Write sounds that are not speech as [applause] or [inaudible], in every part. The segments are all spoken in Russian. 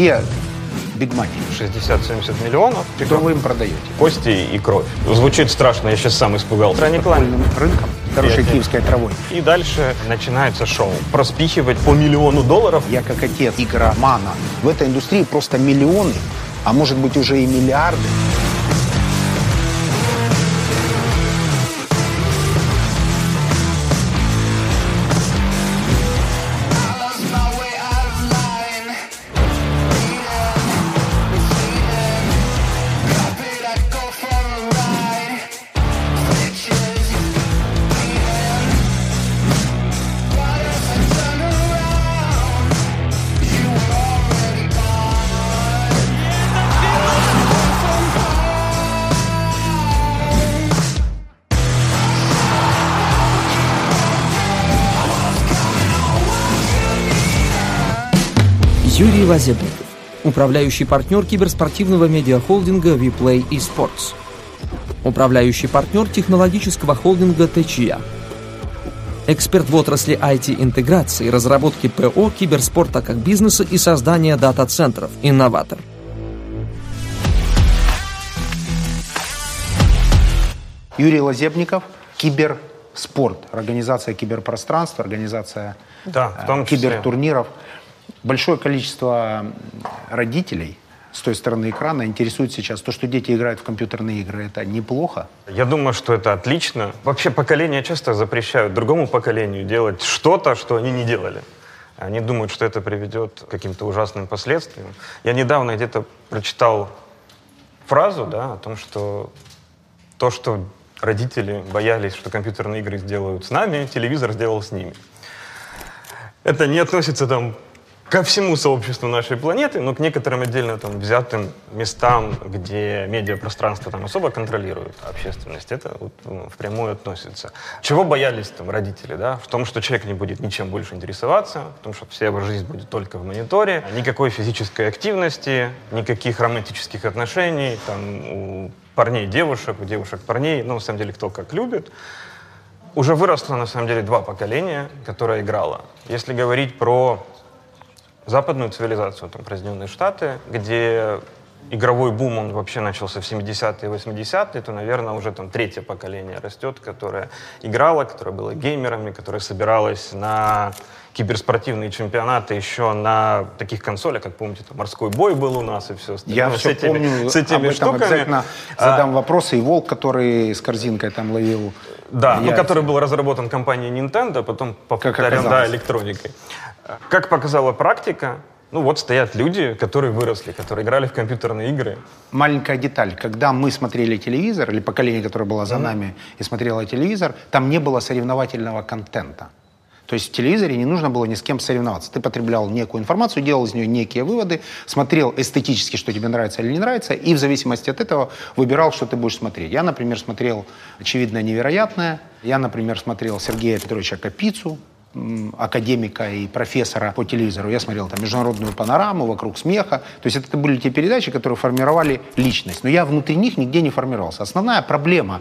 И бигмаки. 60-70 миллионов. Что вы им продаете? Кости и кровь. Звучит страшно, я сейчас сам испугался. Они Подпольным рынком, хорошей Я- киевской травой. И дальше начинается шоу. Проспихивать по миллиону долларов. Я как отец игромана. В этой индустрии просто миллионы, а может быть уже и миллиарды. Лазебников, управляющий партнер киберспортивного медиахолдинга Viplay eSports, управляющий партнер технологического холдинга ТЧЯ, эксперт в отрасли IT-интеграции, разработки ПО, киберспорта как бизнеса и создания дата-центров, инноватор. Юрий Лазебников, киберспорт, организация киберпространства, организация Да, в том э, числе. кибертурниров. Большое количество родителей с той стороны экрана интересует сейчас то, что дети играют в компьютерные игры. Это неплохо. Я думаю, что это отлично. Вообще поколения часто запрещают другому поколению делать что-то, что они не делали. Они думают, что это приведет к каким-то ужасным последствиям. Я недавно где-то прочитал фразу да, о том, что то, что родители боялись, что компьютерные игры сделают с нами, телевизор сделал с ними. Это не относится там ко всему сообществу нашей планеты, но к некоторым отдельно там взятым местам, где медиапространство там особо контролирует общественность, это вот, ну, впрямую относится. Чего боялись там родители, да? В том, что человек не будет ничем больше интересоваться, в том, что вся его жизнь будет только в мониторе, никакой физической активности, никаких романтических отношений, там, у парней девушек, у девушек парней, ну, на самом деле, кто как любит уже выросло, на самом деле, два поколения, которое играло. Если говорить про западную цивилизацию, там, Соединенные Штаты, где игровой бум, он вообще начался в 70-е и 80-е, то, наверное, уже там третье поколение растет, которое играло, которое было геймерами, которое собиралось на киберспортивные чемпионаты еще на таких консолях, как помните, там морской бой был у нас и все остальное. Я Ну, с все этими- помню, с этими об этом штуками. обязательно А, задам вопросы. И волк, который с корзинкой там ловил Да, ну, яйца. который был разработан компанией Nintendo, потом повторен, да, электроникой. Как показала практика, ну вот стоят люди, которые выросли, которые играли в компьютерные игры. Маленькая деталь. Когда мы смотрели телевизор, или поколение, которое было за нами и смотрело телевизор, там не было соревновательного контента. То есть в телевизоре не нужно было ни с кем соревноваться. Ты потреблял некую информацию, делал из нее некие выводы, смотрел эстетически, что тебе нравится или не нравится, и в зависимости от этого выбирал, что ты будешь смотреть. Я, например, смотрел «Очевидно невероятное», я, например, смотрел Сергея Петровича Капицу, академика и профессора по телевизору. Я смотрел там международную панораму, вокруг смеха. То есть это были те передачи, которые формировали личность. Но я внутри них нигде не формировался. Основная проблема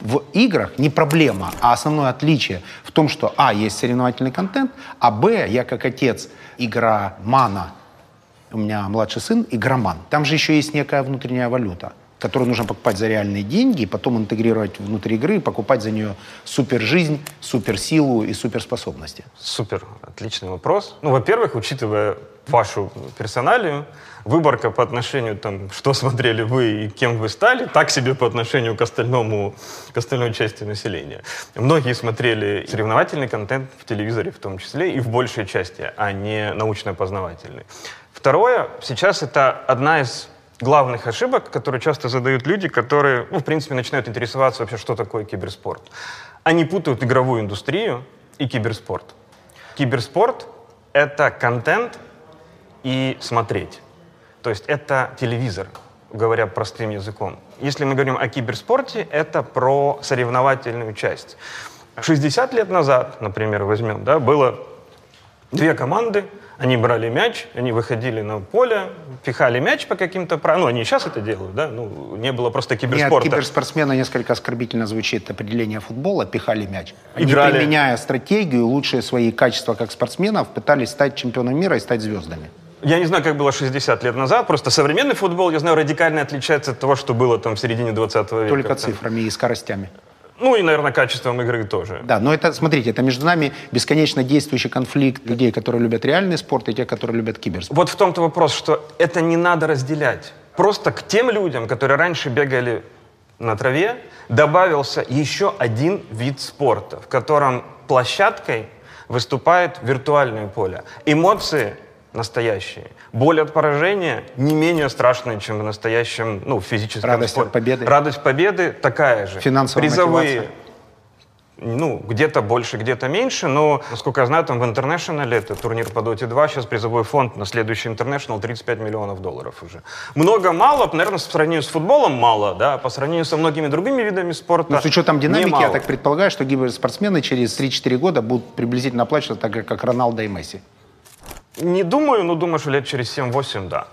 в, в играх, не проблема, а основное отличие в том, что а, есть соревновательный контент, а б, я как отец игромана, у меня младший сын игроман. Там же еще есть некая внутренняя валюта, которую нужно покупать за реальные деньги, и потом интегрировать внутрь игры покупать за нее супер-жизнь, суперсилу и суперспособности. Супер, отличный вопрос. Ну, во-первых, учитывая вашу персоналию, выборка по отношению, там, что смотрели вы и кем вы стали, так себе по отношению к остальному, к остальной части населения. Многие смотрели соревновательный контент в телевизоре в том числе и в большей части, а не научно-познавательный. Второе, сейчас это одна из главных ошибок, которые часто задают люди, которые, ну, в принципе, начинают интересоваться вообще, что такое киберспорт. Они путают игровую индустрию и киберспорт. Киберспорт — это контент и смотреть. То есть это телевизор, говоря простым языком. Если мы говорим о киберспорте, это про соревновательную часть. 60 лет назад, например, возьмем, да, было две команды, они брали мяч, они выходили на поле, пихали мяч по каким-то правилам. Ну, они сейчас это делают, да? Ну, не было просто киберспорта. киберспортсмена несколько оскорбительно звучит определение футбола, пихали мяч. Они, Играли. применяя стратегию, лучшие свои качества как спортсменов, пытались стать чемпионом мира и стать звездами. Я не знаю, как было 60 лет назад, просто современный футбол, я знаю, радикально отличается от того, что было там в середине 20 века. Только цифрами и скоростями. Ну и, наверное, качеством игры тоже. Да, но это, смотрите, это между нами бесконечно действующий конфликт людей, которые любят реальный спорт, и тех, которые любят киберспорт. Вот в том-то вопрос, что это не надо разделять. Просто к тем людям, которые раньше бегали на траве, добавился еще один вид спорта, в котором площадкой выступает виртуальное поле. Эмоции настоящие. Боль от поражения не менее страшная, чем в настоящем, ну, физическом Радость спорте. от победы. Радость победы такая же. Финансовая Призовые мотивация. ну, где-то больше, где-то меньше, но, насколько я знаю, там в Интернешнале, это турнир по Доте 2, сейчас призовой фонд на следующий Интернешнл 35 миллионов долларов уже. Много-мало, наверное, по сравнению с футболом мало, да, по сравнению со многими другими видами спорта Но с учетом динамики, немало. я так предполагаю, что киберспортсмены через 3-4 года будут приблизительно оплачиваться так, же, как Роналдо и Месси. Не думаю, но думаю, что лет через 7-8, да.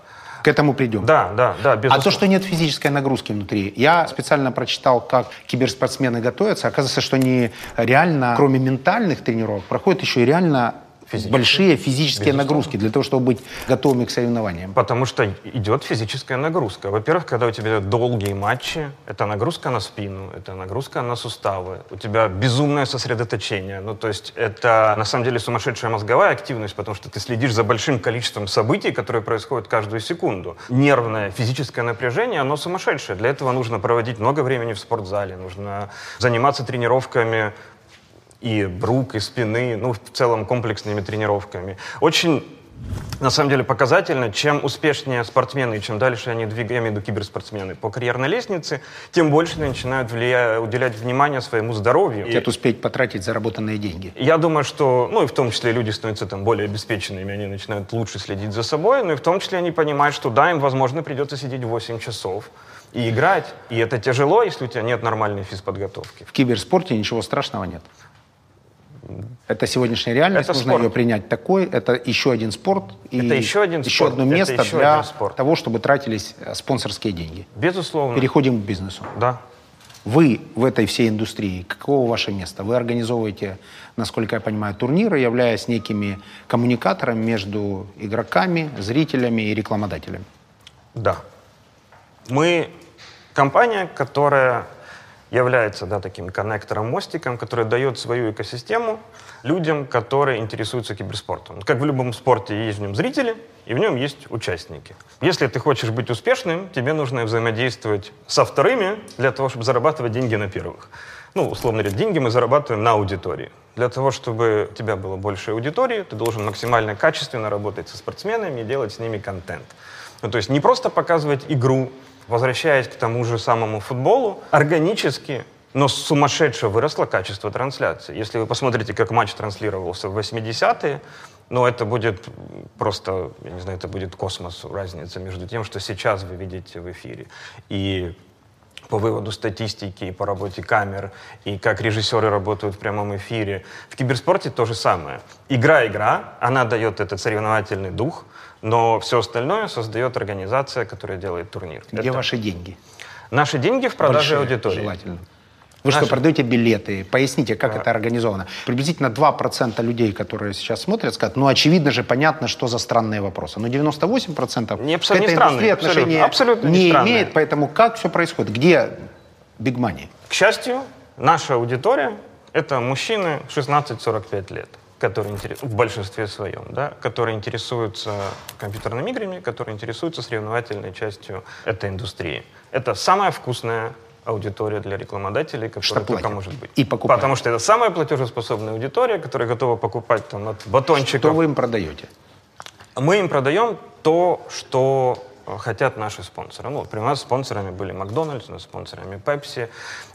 К этому придем. Да, да, да, А то, что нет физической нагрузки внутри. Я специально прочитал, как киберспортсмены готовятся. Оказывается, что они реально, кроме ментальных тренировок, проходят еще и реально Физические. большие физические Безусловно. нагрузки для того, чтобы быть готовыми к соревнованиям. Потому что идет физическая нагрузка. Во-первых, когда у тебя долгие матчи, это нагрузка на спину, это нагрузка на суставы, у тебя безумное сосредоточение. Ну, то есть это на самом деле сумасшедшая мозговая активность, потому что ты следишь за большим количеством событий, которые происходят каждую секунду. Нервное, физическое напряжение, оно сумасшедшее. Для этого нужно проводить много времени в спортзале, нужно заниматься тренировками и рук, и спины, ну, в целом комплексными тренировками. Очень на самом деле показательно, чем успешнее спортсмены, и чем дальше они двигаются, я имею в виду киберспортсмены, по карьерной лестнице, тем больше они начинают влия- уделять внимание своему здоровью. И Хотят успеть потратить заработанные деньги. я думаю, что, ну и в том числе люди становятся там более обеспеченными, они начинают лучше следить за собой, но и в том числе они понимают, что да, им, возможно, придется сидеть 8 часов и играть, и это тяжело, если у тебя нет нормальной физподготовки. В киберспорте ничего страшного нет. Это сегодняшняя реальность, Это нужно спорт. ее принять такой. Это еще один спорт. И Это еще один еще спорт, одно это место еще для спорт. того, чтобы тратились э, спонсорские деньги. Безусловно. Переходим к бизнесу. Да. Вы в этой всей индустрии, каково ваше место? Вы организовываете, насколько я понимаю, турниры, являясь некими коммуникатором между игроками, зрителями и рекламодателями. Да. Мы компания, которая является да, таким коннектором, мостиком, который дает свою экосистему людям, которые интересуются киберспортом. Как в любом спорте есть в нем зрители, и в нем есть участники. Если ты хочешь быть успешным, тебе нужно взаимодействовать со вторыми для того, чтобы зарабатывать деньги на первых. Ну, условно говоря, деньги мы зарабатываем на аудитории. Для того, чтобы у тебя было больше аудитории, ты должен максимально качественно работать со спортсменами и делать с ними контент. Ну, то есть не просто показывать игру, возвращаясь к тому же самому футболу, органически, но сумасшедше выросло качество трансляции. Если вы посмотрите, как матч транслировался в 80-е, ну, это будет просто, я не знаю, это будет космос, разница между тем, что сейчас вы видите в эфире. И по выводу статистики, и по работе камер, и как режиссеры работают в прямом эфире. В киберспорте то же самое. Игра-игра, она дает этот соревновательный дух, но все остальное создает организация, которая делает турнир. Где Это- ваши деньги? Наши деньги в продаже Большие, аудитории. Желательно. Вы что, Наши- продаете билеты? Поясните, как это организовано. Приблизительно 2% людей, которые сейчас смотрят, скажут, ну, очевидно же, понятно, что за странные вопросы. Но 98% Не, к абсолютно этой не странные, индустрии абсолютно, отношения абсолютно не не странные. имеет. Поэтому как все происходит? Где big money? К счастью, наша аудитория — это мужчины 16-45 лет, которые интерес- в большинстве своем, да, которые интересуются компьютерными играми, которые интересуются соревновательной частью этой индустрии. Это самая вкусная аудитория для рекламодателей, которая Что только платят. может быть. И покупают. Потому что это самая платежеспособная аудитория, которая готова покупать там, от батончиков. Что вы им продаете? Мы им продаем то, что э, хотят наши спонсоры. Ну, при нас спонсорами были Макдональдс, нас спонсорами Пепси,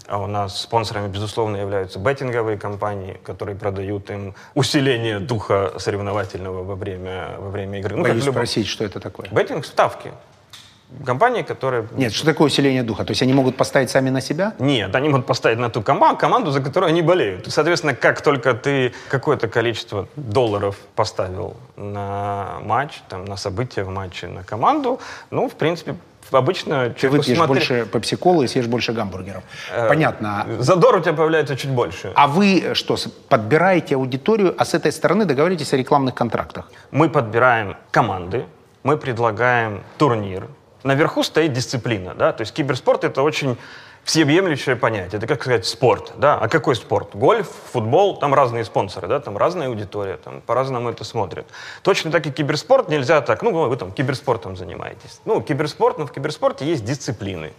а у нас спонсорами, безусловно, являются беттинговые компании, которые продают им усиление духа соревновательного во время, во время игры. Ну, Боюсь любом- спросить, что это такое. Беттинг — ставки. Компании, которые... Нет, что такое усиление духа? То есть они могут поставить сами на себя? Нет, они могут поставить на ту кома- команду, за которую они болеют. И, соответственно, как только ты какое-то количество долларов поставил на матч, там, на события в матче, на команду, ну, в принципе, обычно Ты выпьешь смотри- больше пепси-колы и съешь больше гамбургеров. Э, Понятно. Задор у тебя появляется чуть больше. А вы что, подбираете аудиторию, а с этой стороны договоритесь о рекламных контрактах? Мы подбираем команды, мы предлагаем турнир. Наверху стоит дисциплина, да, то есть киберспорт это очень всеобъемлющее понятие. Это, как сказать, спорт. Да? А какой спорт? Гольф, футбол, там разные спонсоры, да? там разная аудитория, там по-разному это смотрят. Точно так и киберспорт нельзя так, ну, вы там киберспортом занимаетесь. Ну, киберспорт, но в киберспорте есть дисциплины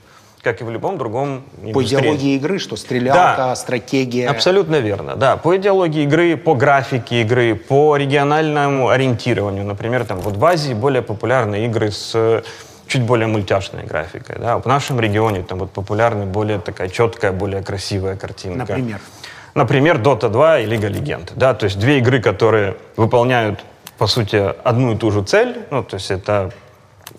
как и в любом другом индустрии. По идеологии игры, что стрелялка, да, стратегия. Абсолютно верно, да. По идеологии игры, по графике игры, по региональному ориентированию. Например, там вот в Азии более популярны игры с чуть более мультяшной графикой. Да? В нашем регионе там вот популярна более такая четкая, более красивая картинка. Например? Например, Dota 2 и Лига Легенд. Да? То есть две игры, которые выполняют, по сути, одну и ту же цель. Ну, то есть это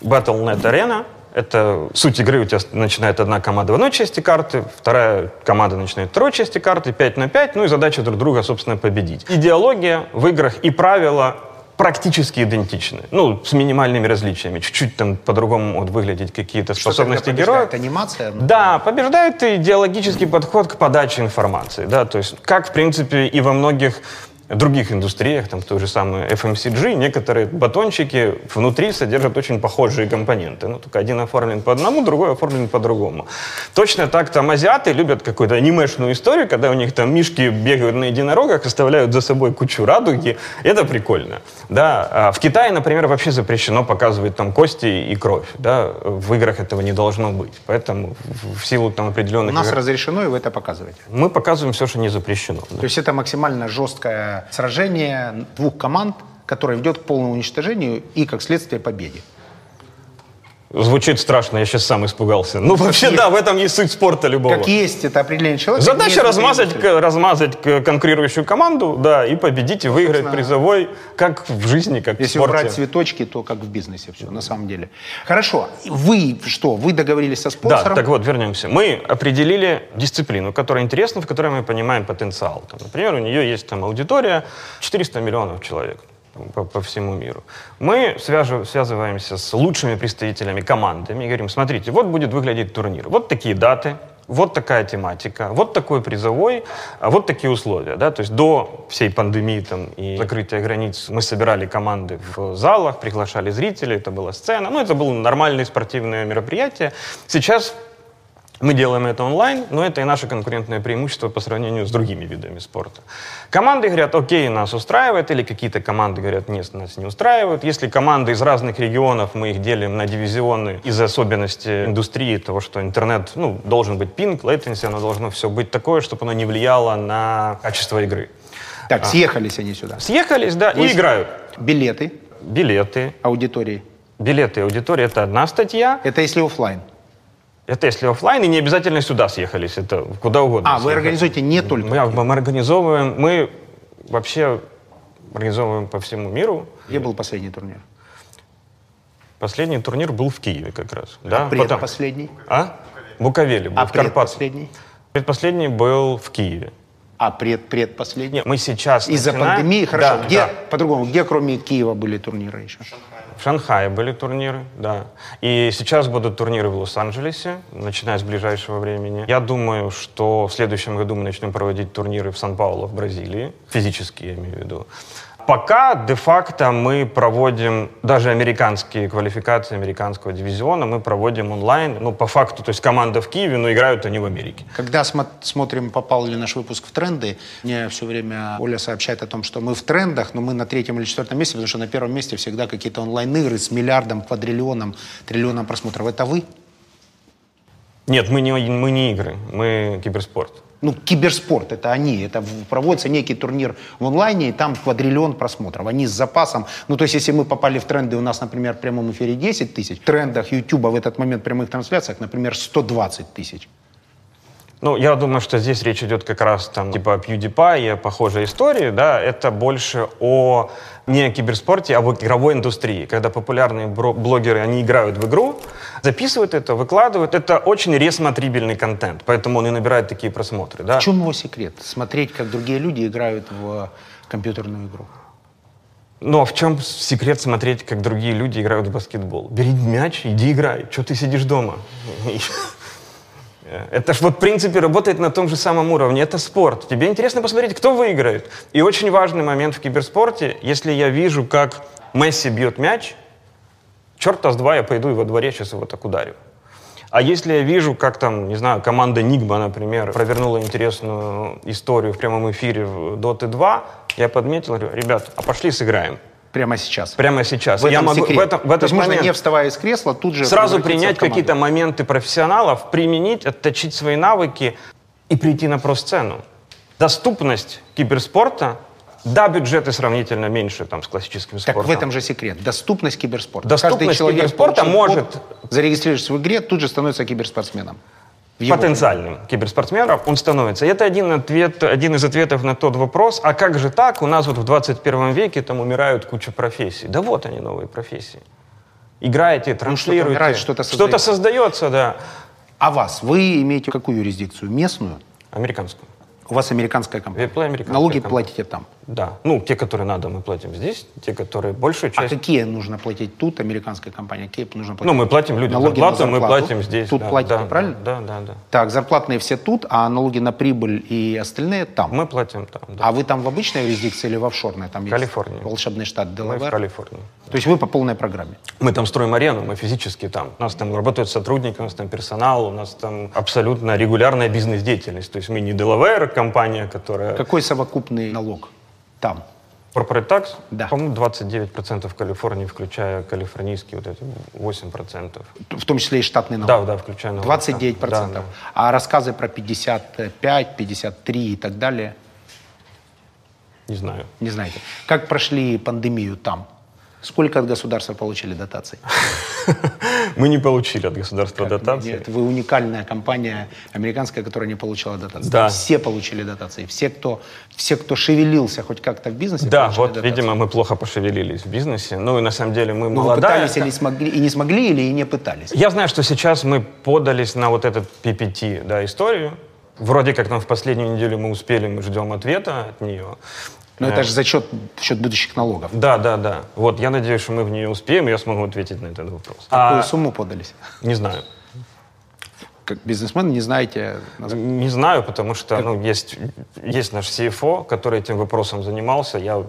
Battle.net Arena, это суть игры, у тебя начинает одна команда в одной части карты, вторая команда начинает в второй части карты, 5 на 5, ну и задача друг друга, собственно, победить. Идеология в играх и правила практически идентичны. Ну, с минимальными различиями. Чуть-чуть там по-другому могут выглядеть какие-то способности героя. анимация? Ну, да, побеждает идеологический подход к подаче информации. Да, то есть, как, в принципе, и во многих других индустриях, там той же самой FMCG, некоторые батончики внутри содержат очень похожие компоненты. Ну, только один оформлен по одному, другой оформлен по другому. Точно так там азиаты любят какую-то анимешную историю, когда у них там мишки бегают на единорогах, оставляют за собой кучу радуги. Это прикольно. Да. А в Китае, например, вообще запрещено показывать там кости и кровь. Да. В играх этого не должно быть. Поэтому в силу там определенных... У нас игр... разрешено, и вы это показываете? Мы показываем все, что не запрещено. Да. То есть это максимально жесткая сражение двух команд, которое ведет к полному уничтожению и, как следствие, победе. Звучит страшно, я сейчас сам испугался. Ну, вообще, да, в этом есть суть спорта любого. Как есть, это определение человека. Задача размазать, размазать конкурирующую команду, да, и победить, и выиграть призовой, как в жизни, как Если в спорте. убрать цветочки, то как в бизнесе все, на самом деле. Хорошо, вы что, вы договорились со спонсором? Да, так вот, вернемся. Мы определили дисциплину, которая интересна, в которой мы понимаем потенциал. Там, например, у нее есть там аудитория 400 миллионов человек по, по всему миру. Мы свяжу, связываемся с лучшими представителями командами и говорим, смотрите, вот будет выглядеть турнир, вот такие даты, вот такая тематика, вот такой призовой, а вот такие условия. Да? То есть до всей пандемии там, и закрытия границ мы собирали команды в залах, приглашали зрителей, это была сцена. Ну, это было нормальное спортивное мероприятие. Сейчас мы делаем это онлайн, но это и наше конкурентное преимущество по сравнению с другими видами спорта. Команды говорят, окей, нас устраивает, или какие-то команды говорят, нет, нас не устраивают. Если команды из разных регионов, мы их делим на дивизионы из особенностей индустрии, того, что интернет, ну, должен быть пинг, latency, оно должно все быть такое, чтобы оно не влияло на качество игры. Так, а. съехались они сюда? Съехались, да, Вы и играют. Билеты? Билеты. Аудитории? Билеты аудитории — это одна статья. Это если офлайн? Это если офлайн, и не обязательно сюда съехались, это куда угодно. А, съехали. вы организуете не только? Мы, мы организовываем, мы вообще организовываем по всему миру. Где был последний турнир? Последний турнир был в Киеве как раз. А да? предпоследний? А? Буковеле был, а в предпоследний? Предпоследний был в Киеве. А пред, предпоследний? Мы сейчас Из-за начинаем... пандемии? Хорошо. Да, где, да. по-другому, где кроме Киева были турниры еще? В Шанхае были турниры, да. И сейчас будут турниры в Лос-Анджелесе, начиная с ближайшего времени. Я думаю, что в следующем году мы начнем проводить турниры в Сан-Пауло в Бразилии. Физически, я имею в виду. Пока де-факто мы проводим даже американские квалификации американского дивизиона, мы проводим онлайн, ну, по факту, то есть команда в Киеве, но играют они в Америке. Когда смо- смотрим, попал ли наш выпуск в тренды, мне все время Оля сообщает о том, что мы в трендах, но мы на третьем или четвертом месте, потому что на первом месте всегда какие-то онлайн-игры с миллиардом, квадриллионом, триллионом просмотров. Это вы? Нет, мы не, мы не игры, мы киберспорт ну, киберспорт, это они, это проводится некий турнир в онлайне, и там квадриллион просмотров, они с запасом, ну, то есть, если мы попали в тренды, у нас, например, в прямом эфире 10 тысяч, в трендах YouTube в этот момент в прямых трансляциях, например, 120 тысяч. Ну, я думаю, что здесь речь идет как раз там типа о PewDiePie и похожей истории, да, это больше о не о киберспорте, а об игровой индустрии, когда популярные блогеры, они играют в игру, записывают это, выкладывают, это очень ресмотрибельный контент, поэтому он и набирает такие просмотры, да. В чем его секрет? Смотреть, как другие люди играют в компьютерную игру? Ну, а в чем секрет смотреть, как другие люди играют в баскетбол? Бери мяч, иди играй. Что ты сидишь дома? Это ж вот, в принципе, работает на том же самом уровне. Это спорт. Тебе интересно посмотреть, кто выиграет. И очень важный момент в киберспорте, если я вижу, как Месси бьет мяч, Черта с два я пойду и во дворе сейчас его так ударю. А если я вижу, как там, не знаю, команда Нигма, например, провернула интересную историю в прямом эфире в Dota 2, я подметил, говорю, ребят, а пошли сыграем. Прямо сейчас. Прямо сейчас. В этом я могу секрет. в, этом, в То этот есть можно, момент не вставая из кресла, тут же сразу принять какие-то моменты профессионалов, применить, отточить свои навыки и прийти на про-сцену. Доступность киберспорта, да, бюджеты сравнительно меньше там, с классическим Так спортом. в этом же секрет. Доступность киберспорта. Доступность Каждый человек, киберспорта может- зарегистрировавшись в игре, тут же становится киберспортсменом. Его потенциальным киберспортсменом он становится. И это один, ответ, один из ответов на тот вопрос, а как же так, у нас вот в 21 веке там умирают куча профессий. Да вот они, новые профессии. Играете, транслируете. умирает, что-то Что-то создается, да. А вас, вы имеете какую юрисдикцию? Местную? Американскую. У вас американская компания. Налоги компания. платите там. Да. Ну, те, которые надо, мы платим здесь. Те, которые большую А часть... какие нужно платить тут, американская компания? Какие нужно платить? Ну, мы платим людям Налоги на зарплату, мы зарплату. платим здесь. Тут да, платите, да, правильно? Да, да, да. Так, зарплатные все тут, а налоги на прибыль и остальные там. Мы платим там, да. А вы там в обычной юрисдикции или в офшорной? Там есть Калифорния. волшебный штат Мы в. Калифорнии. То есть вы по полной программе. Мы там строим арену, мы физически там. У нас там работают сотрудники, у нас там персонал, у нас там абсолютно регулярная бизнес-деятельность. То есть мы не Delaware компания, которая... Какой совокупный налог там? Corporate tax, Да. по-моему, 29% в Калифорнии, включая калифорнийские вот эти 8%. В том числе и штатный налог. Да, да, включая налог. 29%. Да, да. А рассказы про 55, 53 и так далее, Не знаю. не знаете. Как прошли пандемию там? Сколько от государства получили дотаций? [laughs] Мы не получили от государства дотации. Нет, вы уникальная компания американская, которая не получила дотации. Да. Все получили дотации. Все, кто, все, кто шевелился хоть как-то в бизнесе, Да, вот, дотации. видимо, мы плохо пошевелились в бизнесе. Ну и на самом деле мы Ну, вы молодая. пытались или смогли, и не смогли, или и не пытались. Я знаю, что сейчас мы подались на вот этот PPT, да, историю. Вроде как нам в последнюю неделю мы успели, мы ждем ответа от нее. Но это же за счет, в счет будущих налогов. Да, да, да. Вот, я надеюсь, что мы в нее успеем, и я смогу ответить на этот вопрос. Какую А, сумму подались? не знаю. Как бизнесмен не знаете. Не знаю, потому что ну, есть, есть наш CFO, который этим вопросом занимался. Я,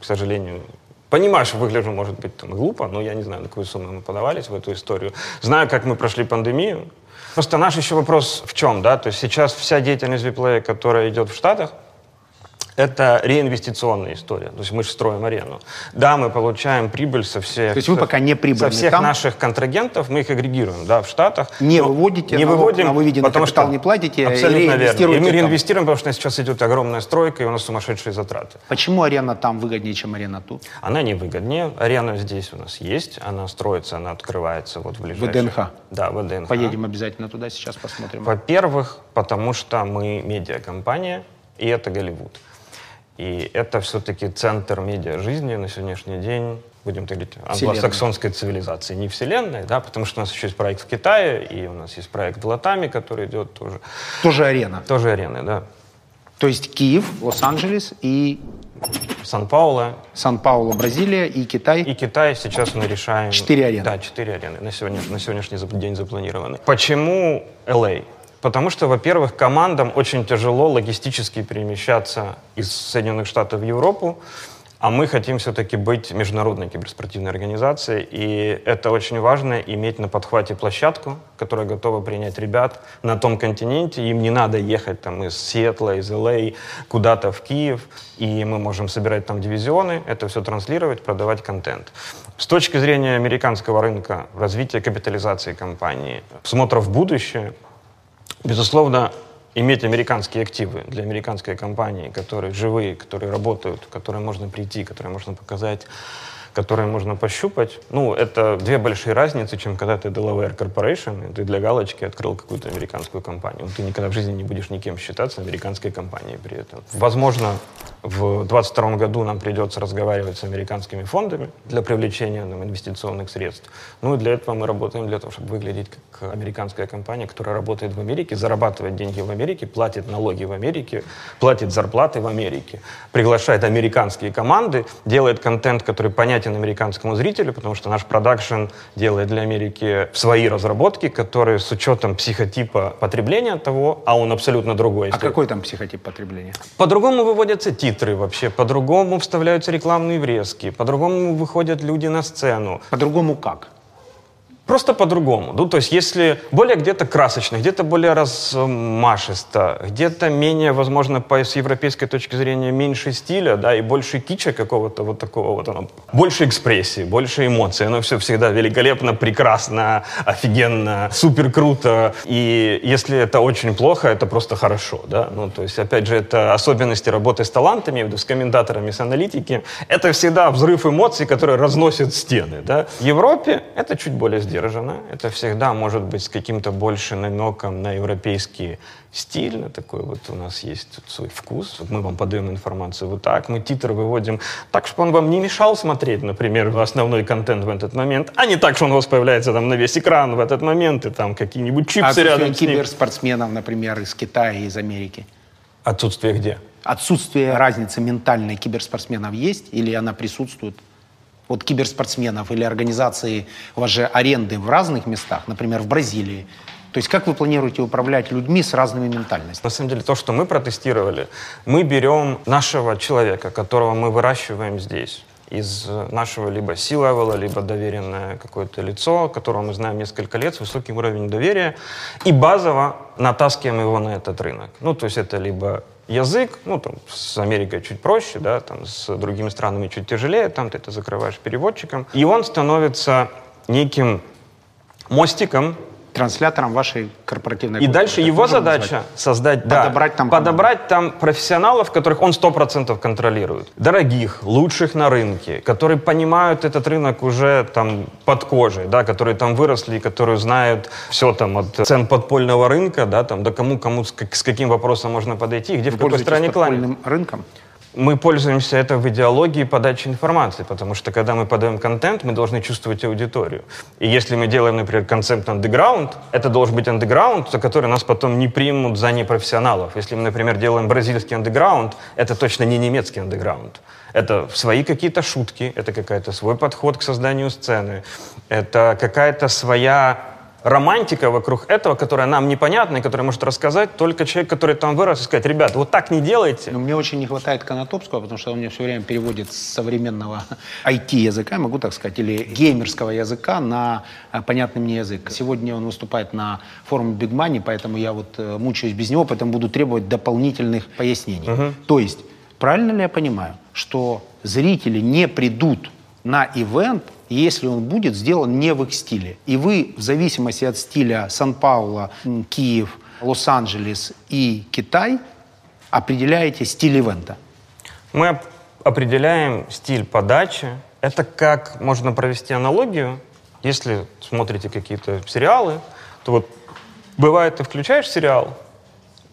к сожалению, понимаю, что выгляжу, может быть, там, глупо, но я не знаю, на какую сумму мы подавались в эту историю. Знаю, как мы прошли пандемию. Просто наш еще вопрос в чем, да? То есть сейчас вся деятельность Виплея, которая идет в Штатах, это реинвестиционная история. То есть мы же строим арену. Да, мы получаем прибыль со всех... То есть вы пока не прибыльны Со всех там? наших контрагентов мы их агрегируем, да, в Штатах. Не Но выводите не налог выводим, на выведенный потому капитал что- не платите, Абсолютно верно. И мы там. реинвестируем, потому что сейчас идет огромная стройка, и у нас сумасшедшие затраты. Почему арена там выгоднее, чем арена тут? Она невыгоднее. Арена здесь у нас есть, она строится, она открывается вот в ближайшее... ВДНХ? Да, ВДНХ. Поедем обязательно туда, сейчас посмотрим. Во-первых, потому что мы медиакомпания, и это Голливуд. И это все-таки центр медиа жизни на сегодняшний день, будем так говорить, англосаксонской цивилизации, не вселенной, да, потому что у нас еще есть проект в Китае, и у нас есть проект в Латаме, который идет тоже, Тоже арена. тоже арены, да. То есть Киев, Лос-Анджелес и Сан-Пауло Сан-Пауло, Бразилия и Китай. и Китай сейчас мы решаем... Четыре арены. Да, четыре арены на, сегодня, на сегодняшний день запланированы. Почему LA? Потому что, во-первых, командам очень тяжело логистически перемещаться из Соединенных Штатов в Европу, а мы хотим все-таки быть международной киберспортивной организацией, и это очень важно, иметь на подхвате площадку, которая готова принять ребят на том континенте, им не надо ехать там из Сиэтла, из LA куда-то в Киев, и мы можем собирать там дивизионы, это все транслировать, продавать контент. С точки зрения американского рынка, развития капитализации компании, смотра в будущее, Безусловно, иметь американские активы для американской компании, которые живые, которые работают, к которым можно прийти, которые можно показать, которые можно пощупать, ну, это две большие разницы, чем когда ты Delaware Corporation, и ты для галочки открыл какую-то американскую компанию. Ты никогда в жизни не будешь никем считаться американской компанией при этом. Возможно, в 2022 году нам придется разговаривать с американскими фондами для привлечения нам, инвестиционных средств. Ну и для этого мы работаем для того, чтобы выглядеть как американская компания, которая работает в Америке, зарабатывает деньги в Америке, платит налоги в Америке, платит зарплаты в Америке, приглашает американские команды, делает контент, который понятен американскому зрителю, потому что наш продакшн делает для Америки свои разработки, которые с учетом психотипа потребления того, а он абсолютно другой. А какой там психотип потребления? по-другому выводятся титры вообще, по-другому вставляются рекламные врезки, по-другому выходят люди на сцену. По-другому как? Просто по-другому. Ну, то есть если более где-то красочно, где-то более размашисто, где-то менее, возможно, по, с европейской точки зрения меньше стиля, да, и больше кича какого-то вот такого вот, оно, больше экспрессии, больше эмоций. Оно все всегда великолепно, прекрасно, офигенно, супер круто. И если это очень плохо, это просто хорошо, да. Ну, то есть, опять же, это особенности работы с талантами, с комментаторами, с аналитики. Это всегда взрыв эмоций, который разносит стены, да. В Европе это чуть более сдержанно сдержанно. Это всегда может быть с каким-то больше намеком на европейский стиль, на такой вот у нас есть тут свой вкус. Мы вам подаем информацию вот так, мы титр выводим так, чтобы он вам не мешал смотреть, например, основной контент в этот момент, а не так, что он у вас появляется там на весь экран в этот момент, и там какие-нибудь чипсы а рядом с ним. киберспортсменов, например, из Китая и из Америки? Отсутствие где? Отсутствие разницы ментальной киберспортсменов есть или она присутствует? Вот киберспортсменов или организации у вас же аренды в разных местах, например, в Бразилии. То есть как вы планируете управлять людьми с разными ментальностями? На самом деле то, что мы протестировали, мы берем нашего человека, которого мы выращиваем здесь из нашего либо C-левела, либо доверенное какое-то лицо, которого мы знаем несколько лет, с высоким уровнем доверия, и базово натаскиваем его на этот рынок. Ну, то есть это либо язык, ну, там, с Америкой чуть проще, да, там, с другими странами чуть тяжелее, там ты это закрываешь переводчиком, и он становится неким мостиком транслятором вашей корпоративной И культуры. дальше его задача назвать? создать, подобрать, да, там, подобрать там профессионалов, которых он 100% контролирует. Дорогих, лучших на рынке, которые понимают этот рынок уже там под кожей, да, которые там выросли, которые знают все там от цен подпольного рынка, да, там, до кому, кому с, с каким вопросом можно подойти, где, Вы в какой стране кланяться. рынком? Мы пользуемся это в идеологии подачи информации, потому что когда мы подаем контент, мы должны чувствовать аудиторию. И если мы делаем, например, концепт андеграунд, это должен быть андеграунд, за который нас потом не примут за непрофессионалов. Если мы, например, делаем бразильский андеграунд, это точно не немецкий андеграунд. Это свои какие-то шутки, это какой-то свой подход к созданию сцены, это какая-то своя романтика вокруг этого, которая нам непонятна и которая может рассказать только человек, который там вырос, и сказать, ребят, вот так не делайте. Но мне очень не хватает Конотопского, потому что он мне все время переводит с современного [laughs] IT-языка, могу так сказать, или геймерского языка на э, понятный мне язык. Сегодня он выступает на форуме Big Money, поэтому я вот э, мучаюсь без него, поэтому буду требовать дополнительных пояснений. Угу. То есть, правильно ли я понимаю, что зрители не придут на ивент, если он будет сделан не в их стиле. И вы, в зависимости от стиля Сан-Пауло, Киев, Лос-Анджелес и Китай, определяете стиль ивента. Мы определяем стиль подачи. Это как можно провести аналогию. Если смотрите какие-то сериалы, то вот бывает, ты включаешь сериал,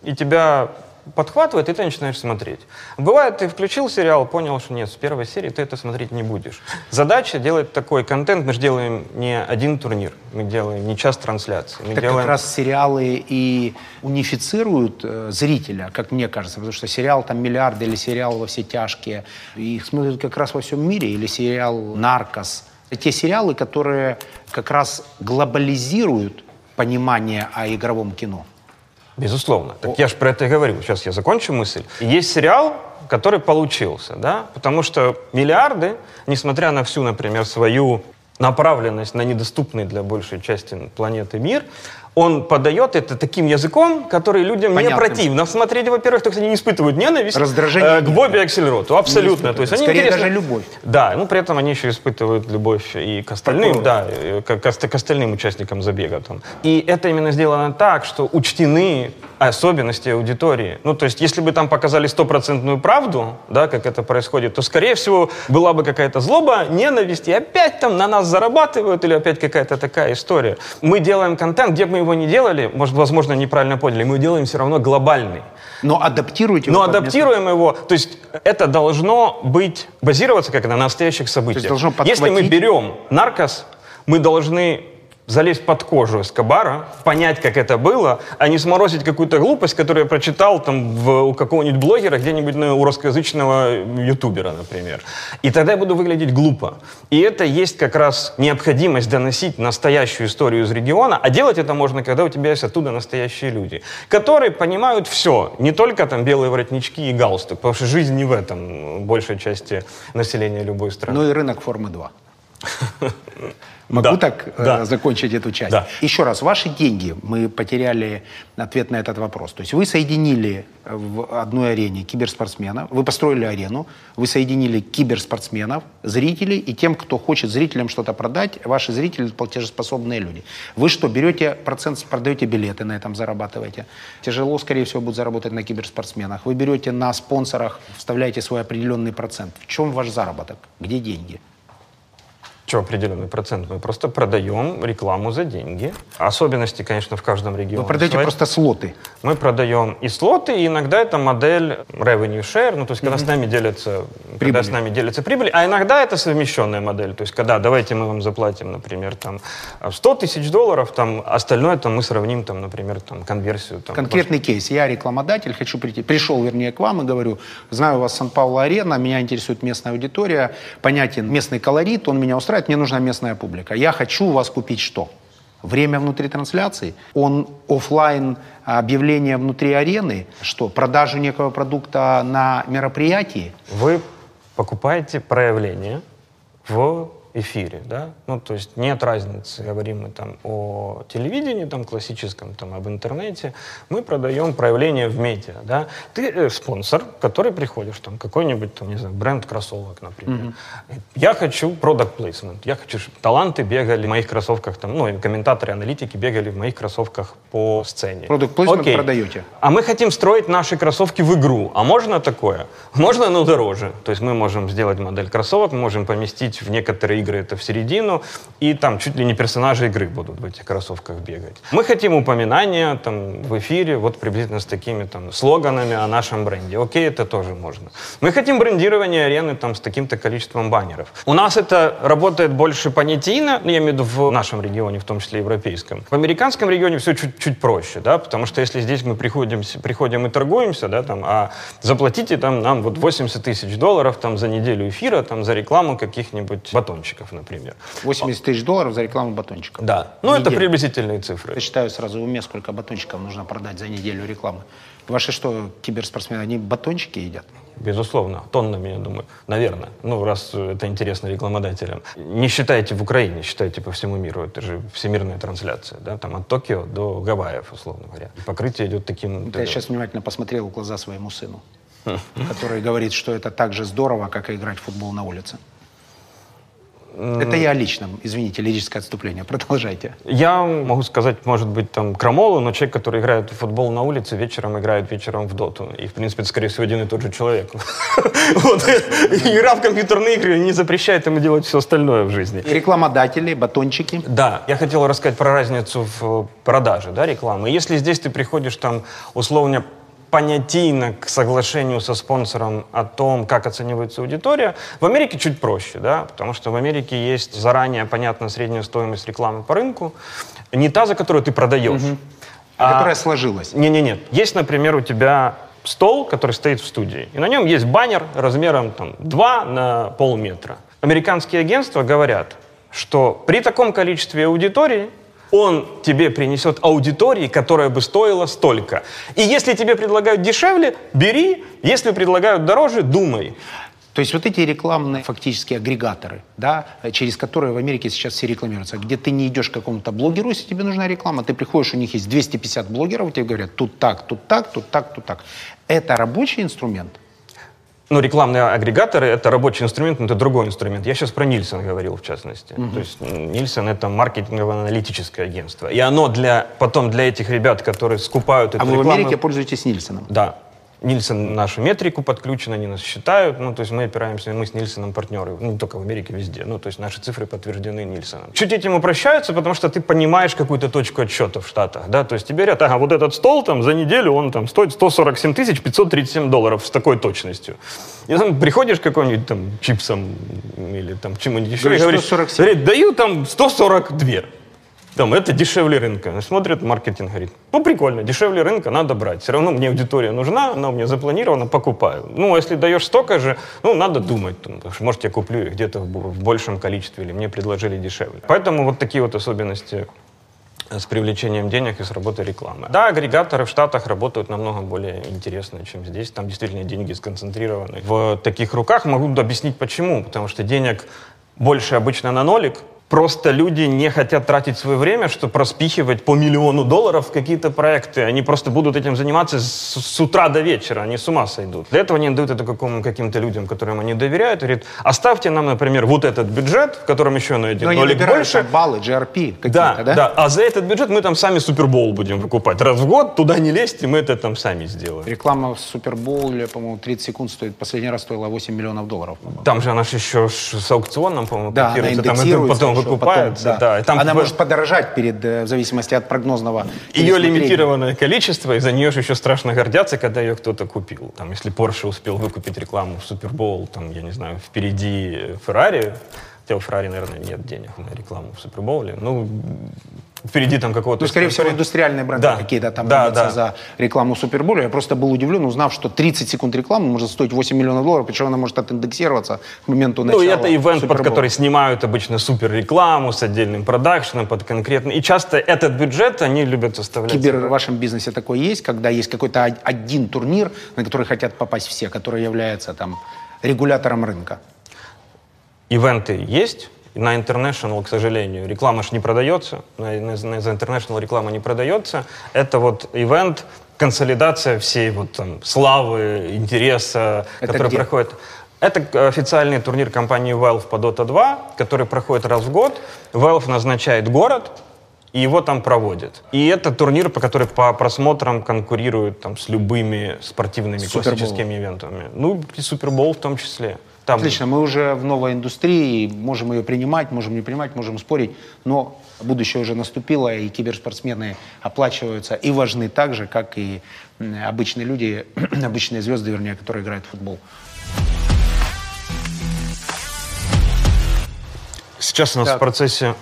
и тебя подхватывает, и ты начинаешь смотреть. Бывает, ты включил сериал, понял, что нет, с первой серии ты это смотреть не будешь. Задача делать такой контент. Мы же делаем не один турнир, мы делаем не час трансляции. Мы так делаем... как раз сериалы и унифицируют э, зрителя, как мне кажется, потому что сериал там «Миллиарды» или сериал «Во все тяжкие», их смотрят как раз во всем мире, или сериал «Наркос». Те сериалы, которые как раз глобализируют понимание о игровом кино. Безусловно. Так я же про это и говорю. Сейчас я закончу мысль. Есть сериал, который получился, да, потому что миллиарды, несмотря на всю, например, свою направленность на недоступный для большей части планеты мир, он подает это таким языком, который людям Понятно. не противно смотреть. Во-первых, то, кстати, не испытывают ненависть Раздражение э, к Бобби Аксельроту. Абсолютно. То есть они Скорее даже любовь. Да, ну при этом они еще испытывают любовь и к остальным, Такого. да, к, к, к остальным участникам забега. Там. И это именно сделано так, что учтены особенности аудитории. Ну, то есть, если бы там показали стопроцентную правду, да, как это происходит, то, скорее всего, была бы какая-то злоба, ненависть, и опять там на нас зарабатывают, или опять какая-то такая история. Мы делаем контент, где мы его не делали, может, возможно, неправильно поняли, мы делаем все равно глобальный. Но адаптируете его? Но адаптируем его. То есть это должно быть, базироваться как на настоящих событиях. Если мы берем наркос, мы должны залезть под кожу Эскобара, понять, как это было, а не сморозить какую-то глупость, которую я прочитал там в, у какого-нибудь блогера, где-нибудь ну, у русскоязычного ютубера, например. И тогда я буду выглядеть глупо. И это есть как раз необходимость доносить настоящую историю из региона, а делать это можно, когда у тебя есть оттуда настоящие люди, которые понимают все, не только там белые воротнички и галстук, потому что жизнь не в этом большей части населения любой страны. Ну и рынок формы 2. [laughs] Могу Да. так э, Да. закончить эту часть? Да. Еще раз, ваши деньги, мы потеряли ответ на этот вопрос. То есть вы соединили в одной арене киберспортсменов, вы построили арену, вы соединили киберспортсменов, зрителей и тем, кто хочет зрителям что-то продать, ваши зрители платежеспособные люди. Вы что, берете процент, продаете билеты, на этом зарабатываете? Тяжело, скорее всего, будет заработать на киберспортсменах. Вы берете на спонсорах, вставляете свой определенный процент. В чем ваш заработок? Где деньги? Что определенный процент? Мы просто продаем рекламу за деньги. Особенности, конечно, в каждом регионе. Вы продаете свои. просто слоты. Мы продаем и слоты, и иногда это модель revenue share, ну то есть когда с нами делятся, когда с нами делится прибыль, а иногда это совмещенная модель, то есть когда давайте мы вам заплатим, например, там 100 тысяч долларов, там остальное там мы сравним, там, например, там конверсию. Там, Конкретный кейс. Я рекламодатель, хочу прийти. Пришел, вернее, к вам и говорю, знаю у вас Сан-Пауло-арена, меня интересует местная аудитория, понятен местный колорит, он меня устраивает, мне нужна местная публика. Я хочу у вас купить что? Время внутри трансляции, он офлайн объявление внутри арены, что продажу некого продукта на мероприятии, Вы покупаете проявление в эфире, да? Ну, то есть нет разницы, говорим мы там о телевидении, там классическом, там об интернете, мы продаем проявление в медиа, да? Ты э, спонсор, который приходишь, там, какой-нибудь, там, не знаю, бренд кроссовок, например. Я хочу product placement, я хочу, чтобы таланты бегали в моих кроссовках, там, ну, и комментаторы, аналитики бегали в моих кроссовках по сцене. Product placement Окей. продаете. А мы хотим строить наши кроссовки в игру. А можно такое? Можно, но дороже. То есть мы можем сделать модель кроссовок, мы можем поместить в некоторые игры это в середину, и там чуть ли не персонажи игры будут в этих кроссовках бегать. Мы хотим упоминания там в эфире, вот приблизительно с такими там слоганами о нашем бренде. Окей, это тоже можно. Мы хотим брендирование арены там с таким-то количеством баннеров. У нас это работает больше понятийно, ну, я имею в виду в нашем регионе, в том числе европейском. В американском регионе все чуть-чуть проще, да, потому что если здесь мы приходим, приходим и торгуемся, да, там, а заплатите там нам вот 80 тысяч долларов там за неделю эфира, там за рекламу каких-нибудь батончиков, например. 80 тысяч долларов за рекламу батончиков. Да, ну это Неделю. приблизительные цифры. Я считаю сразу в уме, сколько батончиков нужно продать за неделю рекламы. Ваши что, киберспортсмены, они батончики едят? Безусловно, тоннами, я думаю. Наверное. Ну, раз это интересно рекламодателям. Не считайте в Украине, считайте по всему миру. Это же всемирная трансляция. Да? Там от Токио до Гавайев, условно говоря. Покрытие идет таким... Я сейчас внимательно посмотрел в глаза своему сыну, который говорит, что это так же здорово, как и играть в футбол на улице. Это я о личном. Извините, лирическое отступление. Продолжайте. Я могу сказать, может быть, там, крамолу, но человек, который играет в футбол на улице, вечером играет вечером в доту. И, в принципе, это, скорее всего, один и тот же человек. [laughs] Игра в компьютерные игры не запрещает ему делать все остальное в жизни. Рекламодатели, батончики. Да, я хотел рассказать про разницу в продаже да, рекламы. Если здесь ты приходишь там условно понятийно к соглашению со спонсором о том, как оценивается аудитория, в Америке чуть проще, да, потому что в Америке есть заранее понятна средняя стоимость рекламы по рынку, не та, за которую ты продаешь, а- которая сложилась. не-не-не. Есть, например, у тебя стол, который стоит в студии, и на нем есть баннер размером там, 2 на полметра. Американские агентства говорят, что при таком количестве аудитории он тебе принесет аудитории, которая бы стоила столько. И если тебе предлагают дешевле, бери. Если предлагают дороже, думай. То есть вот эти рекламные фактически агрегаторы, да, через которые в Америке сейчас все рекламируются, где ты не идешь к какому-то блогеру, если тебе нужна реклама, ты приходишь, у них есть 250 блогеров, тебе говорят, тут так, тут так, тут так, тут так. Это рабочий инструмент? Ну, рекламные агрегаторы — это рабочий инструмент, но это другой инструмент. Я сейчас про Нильсон говорил, в частности. То есть Нильсон — это маркетингово-аналитическое агентство. И оно для, потом для этих ребят, которые скупают эту А вы в рекламу... Америке пользуетесь Нильсоном? Да. Нильсон нашу метрику подключен, они нас считают. Ну, то есть мы опираемся, мы с Нильсоном партнеры. Ну, не только в Америке, везде. Ну, то есть наши цифры подтверждены Нильсоном. Чуть этим упрощаются, потому что ты понимаешь какую-то точку отсчета в Штатах, да. То есть тебе говорят, ага, вот этот стол там за неделю, он там стоит 147 тысяч 537 долларов с такой точностью. И там приходишь к какому-нибудь там чипсам или там чему-нибудь еще Говоришь, и говоришь, 147. говорит, даю там 142. Там, это дешевле рынка. Смотрит маркетинг, говорит, ну, прикольно, дешевле рынка, надо брать. Все равно мне аудитория нужна, она у меня запланирована, покупаю. Ну, а если даешь столько же, ну, надо думать. там, потому что, может, я куплю их где-то в, бо- в большем количестве, или мне предложили дешевле. Поэтому вот такие вот особенности э, с привлечением денег и с работой рекламы. Да, агрегаторы в Штатах работают намного более интересно, чем здесь. Там действительно деньги сконцентрированы в таких руках. Могу объяснить почему. Потому что денег больше обычно на нолик, Просто люди не хотят тратить свое время, чтобы распихивать по миллиону долларов какие-то проекты. Они просто будут этим заниматься с, с утра до вечера, они с ума сойдут. Для этого они дают это какому, каким-то людям, которым они доверяют. Говорят, оставьте нам, например, вот этот бюджет, в котором еще на один Но нолик больше. баллы, GRP какие-то, Да, да? да, А за этот бюджет мы там сами Супербол будем выкупать. Раз в год туда не лезьте, мы это там сами сделаем. Реклама в Супербоуле, по-моему, 30 секунд стоит, последний раз стоила 8 миллионов долларов. по-моему. Там же она же еще с аукционом, по-моему, Да, котируется. Там это потом выкупается. потом, да. И там она может подорожать перед, э, в зависимости от прогнозного Ее лимитированное количество, и за нее же еще страшно гордятся, когда ее кто-то купил. Там, если Porsche успел выкупить рекламу в Супербол, там, я не знаю, впереди Феррари, хотя у Феррари, наверное, нет денег на рекламу в Суперболе, ну, впереди там какого-то... Ну, скорее всего, индустриальные бренды Да. какие-то там Да, да. за рекламу Суперболя. Я просто был удивлен, узнав, что 30 секунд рекламы может стоить 8 миллионов долларов, причем она может отиндексироваться к моменту Ну, начала и это ивент, под Супербола. который снимают обычно супер рекламу с отдельным продакшеном, под конкретный. И часто этот бюджет они любят оставлять. Кибер в вашем бизнесе такое есть, когда есть какой-то од- один турнир, на который хотят попасть все, который является там регулятором рынка. Ивенты есть. На International, к сожалению, реклама ж не продается. На, на, на International реклама не продается. Это вот ивент, консолидация всей вот там славы, интереса, Это который где? проходит. Это официальный турнир компании Valve по Dota 2, который проходит раз в год. Valve назначает город, и его там проводят. И это турнир, по который по просмотрам конкурирует там, с любыми спортивными Супербол. классическими ивентами. Ну, и Супербол в том числе. Там Отлично, мы уже в новой индустрии, можем ее принимать, можем не принимать, можем спорить, но будущее уже наступило, и киберспортсмены оплачиваются и важны так же, как и обычные люди, [clears throat] обычные звезды, вернее, которые играют в футбол. Сейчас у нас Так. в процессе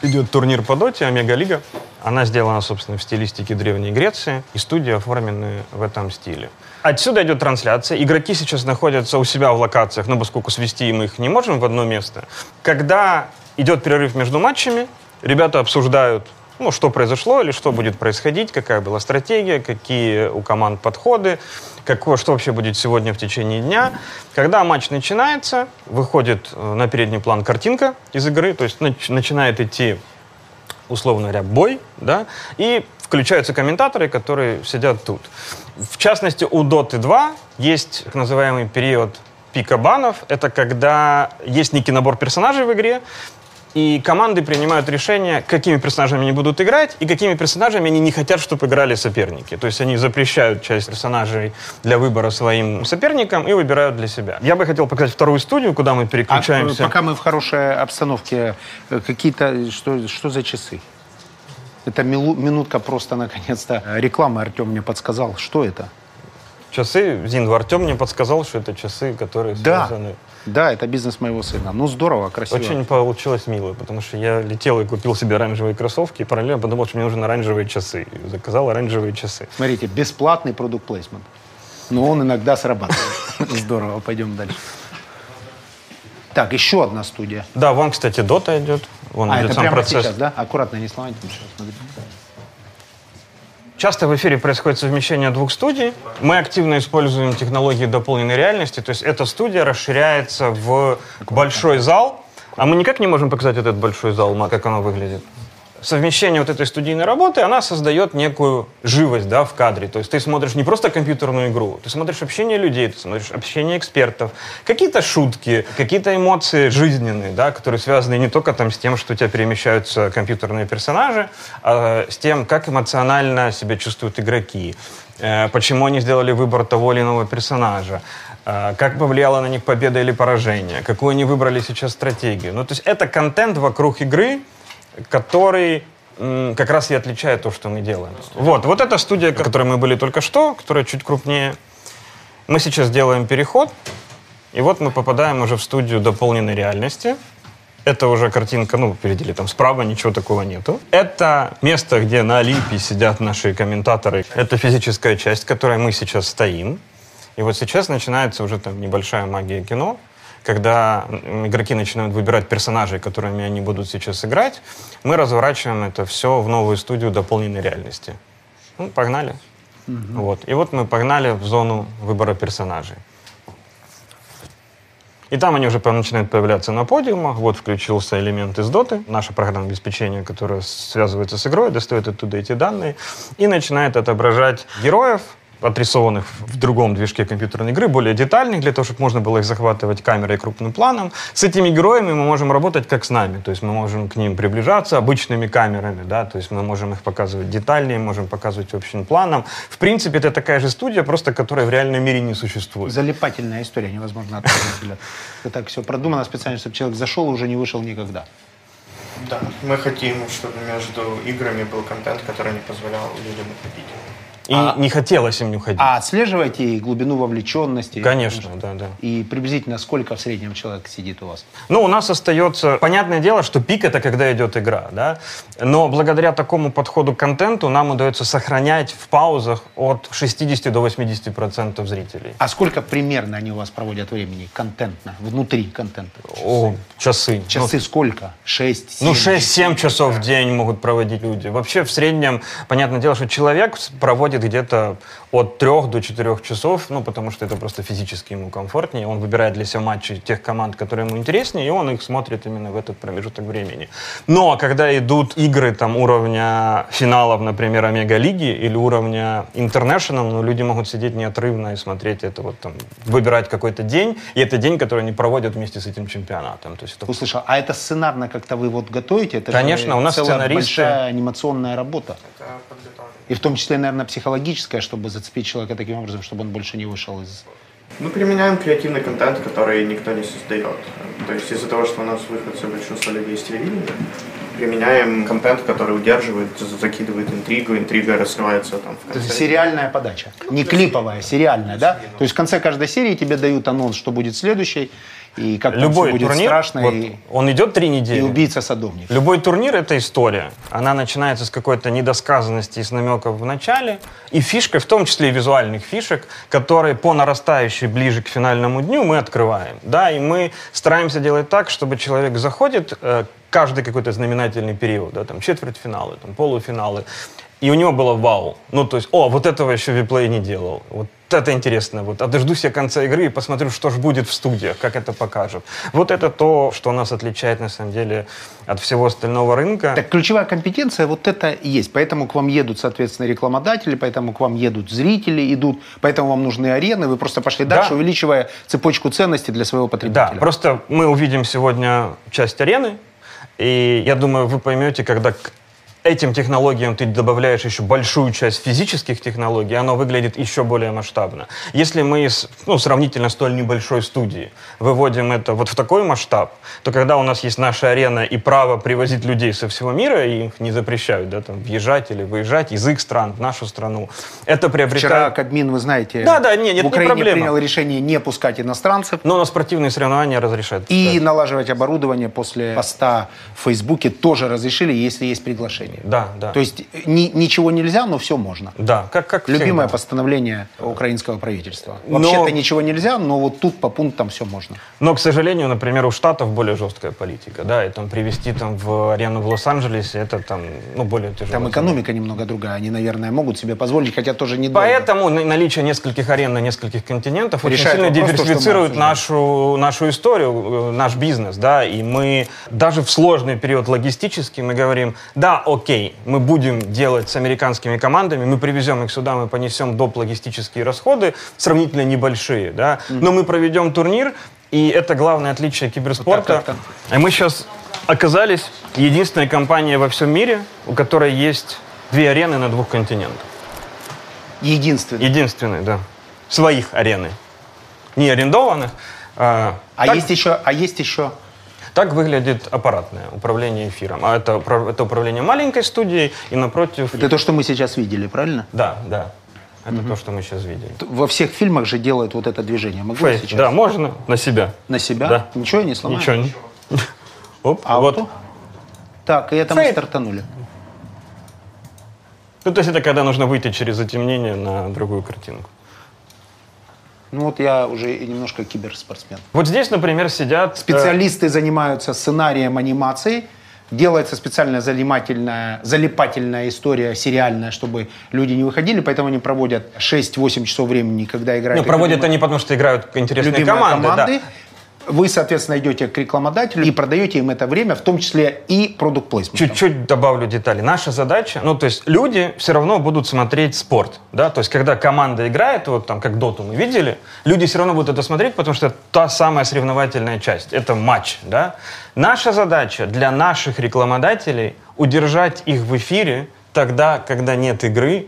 идет турнир по доте, Омега-лига. Она сделана, собственно, в стилистике Древней Греции, и студии оформлены в этом стиле. Отсюда идет трансляция. Игроки сейчас находятся у себя в локациях, но поскольку свести мы их не можем в одно место. Когда идет перерыв между матчами, ребята обсуждают, ну, что произошло или что будет происходить, какая была стратегия, какие у команд подходы, какое, что вообще будет сегодня в течение дня. Когда матч начинается, выходит э, на передний план картинка из игры, то есть нач- начинает идти условно говоря, бой, да, и включаются комментаторы, которые сидят тут. В частности, у Dota 2 есть так называемый период пика банов. Это когда есть некий набор персонажей в игре, и команды принимают решение, какими персонажами они будут играть и какими персонажами они не хотят, чтобы играли соперники. То есть они запрещают часть персонажей для выбора своим соперникам и выбирают для себя. Я бы хотел показать вторую студию, куда мы А, переключаемся. э, пока мы в хорошей обстановке, э, какие-то, что, что за часы? Это минутка просто, наконец-то, рекламы Артем мне подсказал. Что это? Часы, Зин, Артем мне подсказал, что это часы, которые Да, связаны... да, это бизнес моего сына. Ну, здорово, красиво. Очень получилось мило, потому что я летел и купил себе оранжевые кроссовки, и параллельно подумал, что мне нужны оранжевые часы. И заказал оранжевые часы. Смотрите, бесплатный продукт плейсмент. Но он иногда срабатывает. [laughs] Здорово, пойдем дальше. Так, еще одна студия. Да, вон, кстати, дота идет. Вон А, идет это сам прямо процесс. сейчас, да? Аккуратно, не сломайте. Часто в эфире происходит совмещение двух студий. Мы активно используем технологии дополненной реальности. То есть эта студия расширяется в большой зал. А мы никак не можем показать этот большой зал, как оно выглядит. Совмещение вот этой студийной работы, она создает некую живость да, в кадре. То есть ты смотришь не просто компьютерную игру, ты смотришь общение людей, ты смотришь общение экспертов, какие-то шутки, какие-то эмоции жизненные, да, которые связаны не только там, с тем, что у тебя перемещаются компьютерные персонажи, а с тем, как эмоционально себя чувствуют игроки, э, почему они сделали выбор того или иного персонажа, э, как повлияла на них победа или поражение, какую они выбрали сейчас стратегию. Ну, то есть это контент вокруг игры, который как раз и отличает то, что мы делаем. Вот, вот эта студия, в которой мы были только что, которая чуть крупнее. Мы сейчас делаем переход, и вот мы попадаем уже в студию дополненной реальности. Это уже картинка, ну, впереди там справа, ничего такого нету. Это место, где на Олимпе сидят наши комментаторы. Это физическая часть, в которой мы сейчас стоим. И вот сейчас начинается уже там небольшая магия кино, когда игроки начинают выбирать персонажей, которыми они будут сейчас играть, мы разворачиваем это все в новую студию дополненной реальности. Ну, погнали. Вот. И вот мы погнали в зону выбора персонажей. И там они уже начинают появляться на подиумах. Вот включился элемент из доты, наше программное обеспечение, которое связывается с игрой, достает оттуда эти данные и начинает отображать героев, отрисованных в другом движке компьютерной игры, более детальных, для того, чтобы можно было их захватывать камерой и крупным планом. С этими героями мы можем работать как с нами, то есть мы можем к ним приближаться обычными камерами, да, то есть мы можем их показывать детальнее, можем показывать общим планом. В принципе, это такая же студия, просто которая в реальном мире не существует. Залипательная история, невозможно отказать. Это так все продумано специально, чтобы человек зашел и уже не вышел никогда. Да, мы хотим, чтобы между играми был контент, который не позволял людям уходить. И а, не хотелось им не уходить. А отслеживаете глубину вовлеченности? Конечно, да, да. И приблизительно сколько в среднем человек сидит у вас? Ну, у нас остается... Понятное дело, что пик — это когда идет игра, да? Но благодаря такому подходу к контенту нам удается сохранять в паузах от 60 до 80 процентов зрителей. А сколько примерно они у вас проводят времени контентно, внутри контента? Часы. О, часы. Часы ну, сколько? 6, 7? Ну, 6-7 часов в день могут проводить люди. Вообще, в среднем, понятное дело, что человек проводит проводит где-то от трех до четырех часов, ну, потому что это просто физически ему комфортнее. Он выбирает для себя матчи тех команд, которые ему интереснее, и он их смотрит именно в этот промежуток времени. Но когда идут игры там уровня финалов, например, Омега-лиги или уровня International, ну, люди могут сидеть неотрывно и смотреть это вот там, выбирать какой-то день, и это день, который они проводят вместе с этим чемпионатом. То есть это... Услышал. А это сценарно как-то вы вот готовите? Это Конечно, у нас сценаристы... большая анимационная работа. Это и в том числе, наверное, психологическое, чтобы зацепить человека таким образом, чтобы он больше не вышел из... Мы применяем креативный контент, который никто не создает. То есть из-за того, что у нас выходцы большинство людей из телевидения, применяем контент, который удерживает, закидывает интригу, интрига раскрывается там. То есть сериальная подача, не клиповая, сериальная, да? То есть в конце каждой серии тебе дают анонс, что будет следующий, и как Любой будет турнир, страшно. Вот, и, он идет три недели. И убийца-садовник. Любой турнир — это история. Она начинается с какой-то недосказанности и с намеков в начале. И фишка, в том числе и визуальных фишек, которые по нарастающей ближе к финальному дню мы открываем. Да, и мы стараемся делать так, чтобы человек заходит э, каждый какой-то знаменательный период, да, там четвертьфиналы, там полуфиналы, и у него было вау. Ну, то есть, о, вот этого еще Виплей не делал. Вот это интересно. Вот, а дождусь я конца игры и посмотрю, что же будет в студиях, как это покажут. Вот это то, что нас отличает, на самом деле, от всего остального рынка. Так ключевая компетенция вот это и есть. Поэтому к вам едут, соответственно, рекламодатели, поэтому к вам едут зрители, идут, поэтому вам нужны арены. Вы просто пошли дальше, да. увеличивая цепочку ценностей для своего потребителя. Да, просто мы увидим сегодня часть арены, и я думаю, вы поймете, когда этим технологиям ты добавляешь еще большую часть физических технологий, оно выглядит еще более масштабно. Если мы из ну, сравнительно столь небольшой студии выводим это вот в такой масштаб, то когда у нас есть наша арена и право привозить людей со всего мира, и их не запрещают да, там, въезжать или выезжать из их стран в нашу страну, это приобретает... Вчера Кабмин, вы знаете, да, да, нет, нет, в Украине не проблема. принял решение не пускать иностранцев. Но на спортивные соревнования разрешают. И налаживать оборудование после поста в Фейсбуке тоже разрешили, если есть приглашение. Да, да. То есть ни, ничего нельзя, но все можно. Да, как, как Любимое всегда. постановление украинского правительства. Вообще-то но... ничего нельзя, но вот тут по пунктам все можно. Но, к сожалению, например, у Штатов более жесткая политика. Да, и там привести там в арену в Лос-Анджелесе, это там, ну, более тяжело. Там экономика немного другая. Они, наверное, могут себе позволить, хотя тоже не Поэтому наличие нескольких арен на нескольких континентах очень сильно диверсифицирует нашу, нашу историю, э, наш бизнес, да, и мы даже в сложный период логистический мы говорим, да, окей, мы будем делать с американскими командами, мы привезем их сюда, мы понесем доп. логистические расходы, сравнительно небольшие, да, но мы проведем турнир, и это главное отличие киберспорта. Вот так. мы сейчас оказались единственной компанией во всем мире, у которой есть две арены на двух континентах. Единственные? Единственные, да. Своих арены. Не арендованных. А, а, так... есть, еще, а есть еще так выглядит аппаратное управление эфиром. А это, это управление маленькой студией и напротив... Это то, что мы сейчас видели, правильно? Да, да. Это угу. то, что мы сейчас видели. Во всех фильмах же делают вот это движение. Могу Фейс, сейчас? Да, можно на себя. На себя? Да. Ничего не сломаю? Ничего не. [laughs] Оп, а вот. Так, и это Фейт. мы стартанули. Ну, то есть это когда нужно выйти через затемнение на другую картинку. Ну вот я уже немножко киберспортсмен. Вот здесь, например, сидят... Э, Специалисты э... занимаются сценарием анимации. Делается специальная залипательная, залипательная история сериальная, чтобы люди не выходили, поэтому они проводят 6-8 часов времени, когда играют. Ну, проводят любимые, они потому, что играют интересные команды. команды. Да вы, соответственно, идете к рекламодателю и продаете им это время, в том числе и продукт плейсмент. Чуть-чуть добавлю детали. Наша задача, ну, то есть люди все равно будут смотреть спорт, да, то есть когда команда играет, вот там, как доту мы видели, люди все равно будут это смотреть, потому что это та самая соревновательная часть, это матч, да. Наша задача для наших рекламодателей удержать их в эфире тогда, когда нет игры,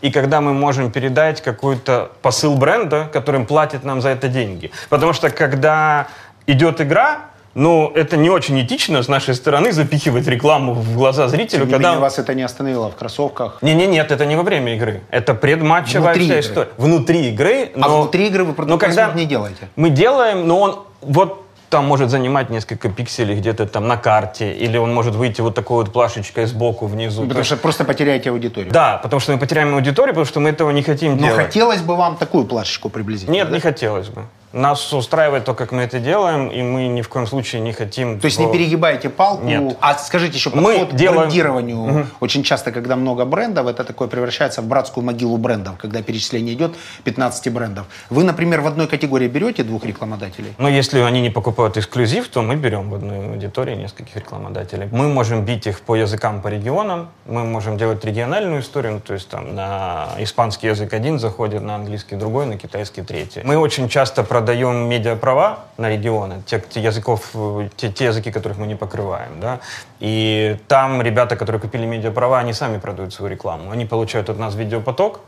и когда мы можем передать какой-то посыл бренда, которым платит нам за это деньги. Потому что когда идет игра, ну, это не очень этично с нашей стороны запихивать рекламу в глаза зрителю. Тем не когда... менее, вас это не остановило в кроссовках. Не, не, нет, это не во время игры. Это предматчевая Внутри вся история. Внутри игры. А но- внутри игры вы продукт когда не делаете. Мы делаем, но он вот там может занимать несколько пикселей где-то там на карте, или он может выйти вот такой вот плашечкой сбоку внизу. Потому что просто потеряете аудиторию. Да, потому что мы потеряем аудиторию, потому что мы этого не хотим Но делать. хотелось бы вам такую плашечку приблизительно. Нет, да? не хотелось бы. Нас устраивает то, как мы это делаем, и мы ни в коем случае не хотим... То есть не в- перегибаете палку. Нет. А скажите еще, Мы подход к делаем- брендированию. Очень часто, когда много брендов, это такое превращается в братскую могилу брендов, когда перечисление идет 15 брендов. Вы, например, в одной категории берете двух рекламодателей? Но если они не покупают эксклюзив, то мы берем в одной аудитории нескольких рекламодателей. Мы можем бить их по языкам, по регионам, мы можем делать региональную историю, ну, то есть там на испанский язык один заходит, на английский другой, на китайский третий. Мы очень часто продаем медиаправа на регионы, те, те языков, э, те, те языки, которых мы не покрываем, да, и там ребята, которые купили медиаправа, они сами продают свою рекламу, они получают от нас видеопоток,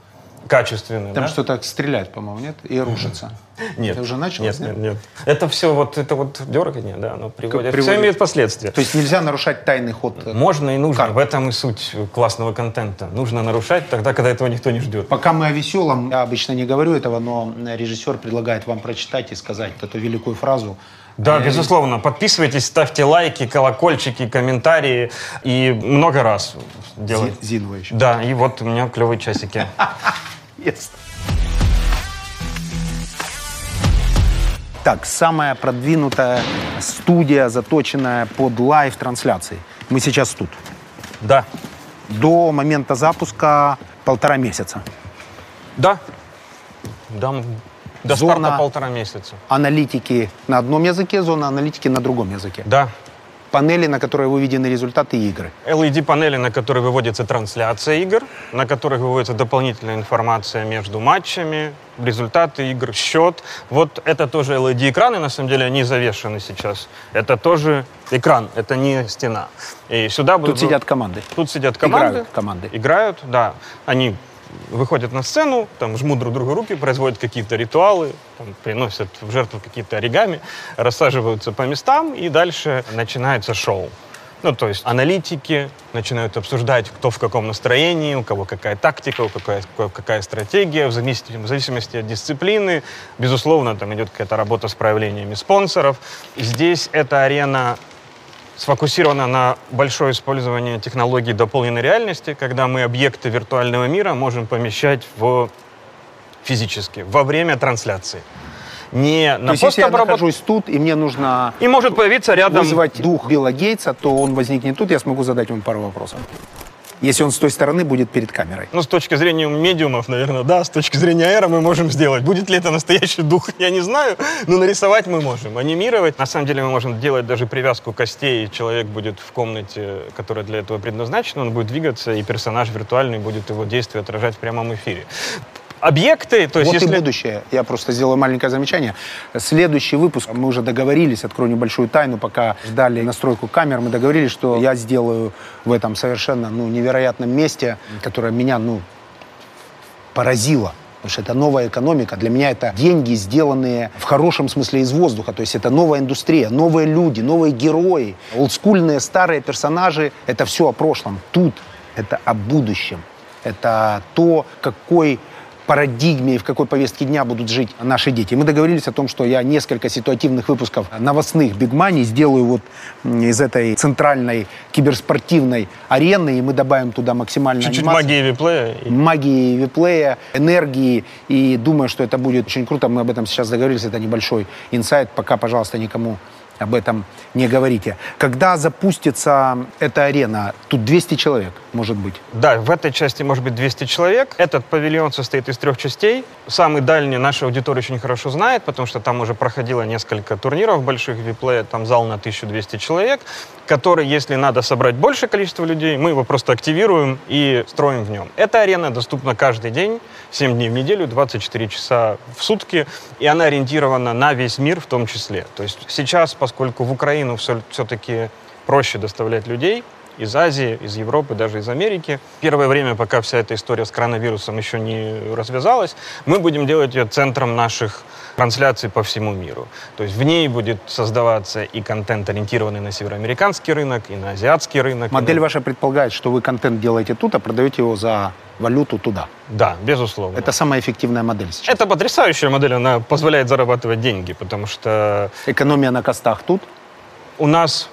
качественный, Там да? что-то стреляет, по-моему, нет? И рушится. Нет. Ты уже начал? Нет, нет, нет. Это все вот, это вот дергание, да, оно приводит. приводит. Все имеет последствия. То есть нельзя нарушать тайный ход. э, Можно и нужно. Как? В этом и суть классного контента. Нужно нарушать тогда, когда этого никто не ждет. Пока мы о веселом, я обычно не говорю этого, но режиссер предлагает вам прочитать и сказать эту великую фразу. Да, Э, безусловно. Подписывайтесь, ставьте лайки, колокольчики, комментарии. И много раз делать. Зи- Зинова еще. Да, и вот у меня клевые часики. [laughs] Yes. Так, самая продвинутая студия, заточенная под live-трансляции. Мы сейчас тут. Да. До момента запуска полтора месяца. Да. Дам до Зона- старта полтора месяца. Аналитики на одном языке, зона аналитики на другом языке. Да. Панели, на которые выведены результаты игры. LED-панели, на которые выводится трансляция игр, на которых выводится дополнительная информация между матчами, результаты игр, счет. Вот это тоже LED-экраны, на самом деле, они завешены сейчас. Это тоже экран, это не стена. И сюда будут... Тут сидят команды. Тут сидят команды. Играют команды. Играют, да. Они выходят на сцену, там жмут друг другу руки, производят какие-то ритуалы, там, приносят в жертву какие-то оригами, рассаживаются по местам, и дальше начинается шоу. Ну, то есть аналитики начинают обсуждать, кто в каком настроении, у кого какая тактика, у какая, какая стратегия, в зависимости, в зависимости от дисциплины. Безусловно, там идет какая-то работа с проявлениями спонсоров. Здесь эта арена сфокусирована на большое использование технологий дополненной реальности, когда мы объекты виртуального мира можем помещать в физически во время трансляции. Не То на есть, если я постобработ- нахожусь тут, и мне нужно И может появиться рядом... вызвать дух Билла Гейтса, то он возникнет тут, я смогу задать ему пару вопросов. Если он с той стороны будет перед камерой. Ну, с точки зрения медиумов, наверное, да. С точки зрения эра мы можем сделать. Будет ли это настоящий дух, [laughs] я не знаю. Но нарисовать мы можем. Анимировать. На самом деле мы можем делать даже привязку костей. Человек будет в комнате, которая для этого предназначена. Он будет двигаться, и персонаж виртуальный будет его действия отражать в прямом эфире. Объекты, то есть вот если... и будущее. Я просто сделаю маленькое замечание. Следующий выпуск, мы уже договорились, открою небольшую тайну, пока ждали настройку камер, мы договорились, что я сделаю в этом совершенно ну, невероятном месте, которое меня ну, поразило. Потому что это новая экономика. Для меня это деньги, сделанные в хорошем смысле из воздуха. То есть это новая индустрия, новые люди, новые герои, олдскульные старые персонажи. Это все о прошлом. Тут это о будущем. Это то, какой парадигме и в какой повестке дня будут жить наши дети. Мы договорились о том, что я несколько ситуативных выпусков новостных Big Money сделаю вот из этой центральной киберспортивной арены, и мы добавим туда максимально Чуть-чуть анимации магии виплея. магии виплея, энергии. И думаю, что это будет очень круто. Мы об этом сейчас договорились. Это небольшой инсайт. Пока, пожалуйста, никому об этом не говорите. Когда запустится эта арена, тут 200 человек, может быть? Да, в этой части может быть 200 человек. Этот павильон состоит из трех частей. Самый дальний наша аудитория очень хорошо знает, потому что там уже проходило несколько турниров больших виплея, там зал на 1200 человек, который, если надо собрать большее количество людей, мы его просто активируем и строим в нем. Эта арена доступна каждый день, 7 дней в неделю, 24 часа в сутки, и она ориентирована на весь мир в том числе. То есть сейчас, поскольку в Украину все, все-таки проще доставлять людей, из Азии, из Европы, даже из Америки. Первое время, пока вся эта история с коронавирусом еще не развязалась, мы будем делать ее центром наших трансляций по всему миру. То есть в ней будет создаваться и контент, ориентированный на североамериканский рынок, и на азиатский рынок. Модель на... ваша предполагает, что вы контент делаете тут, а продаете его за валюту туда. Да, безусловно. Это самая эффективная модель сейчас. Это потрясающая модель, она позволяет зарабатывать деньги, потому что... Экономия на костах тут? У нас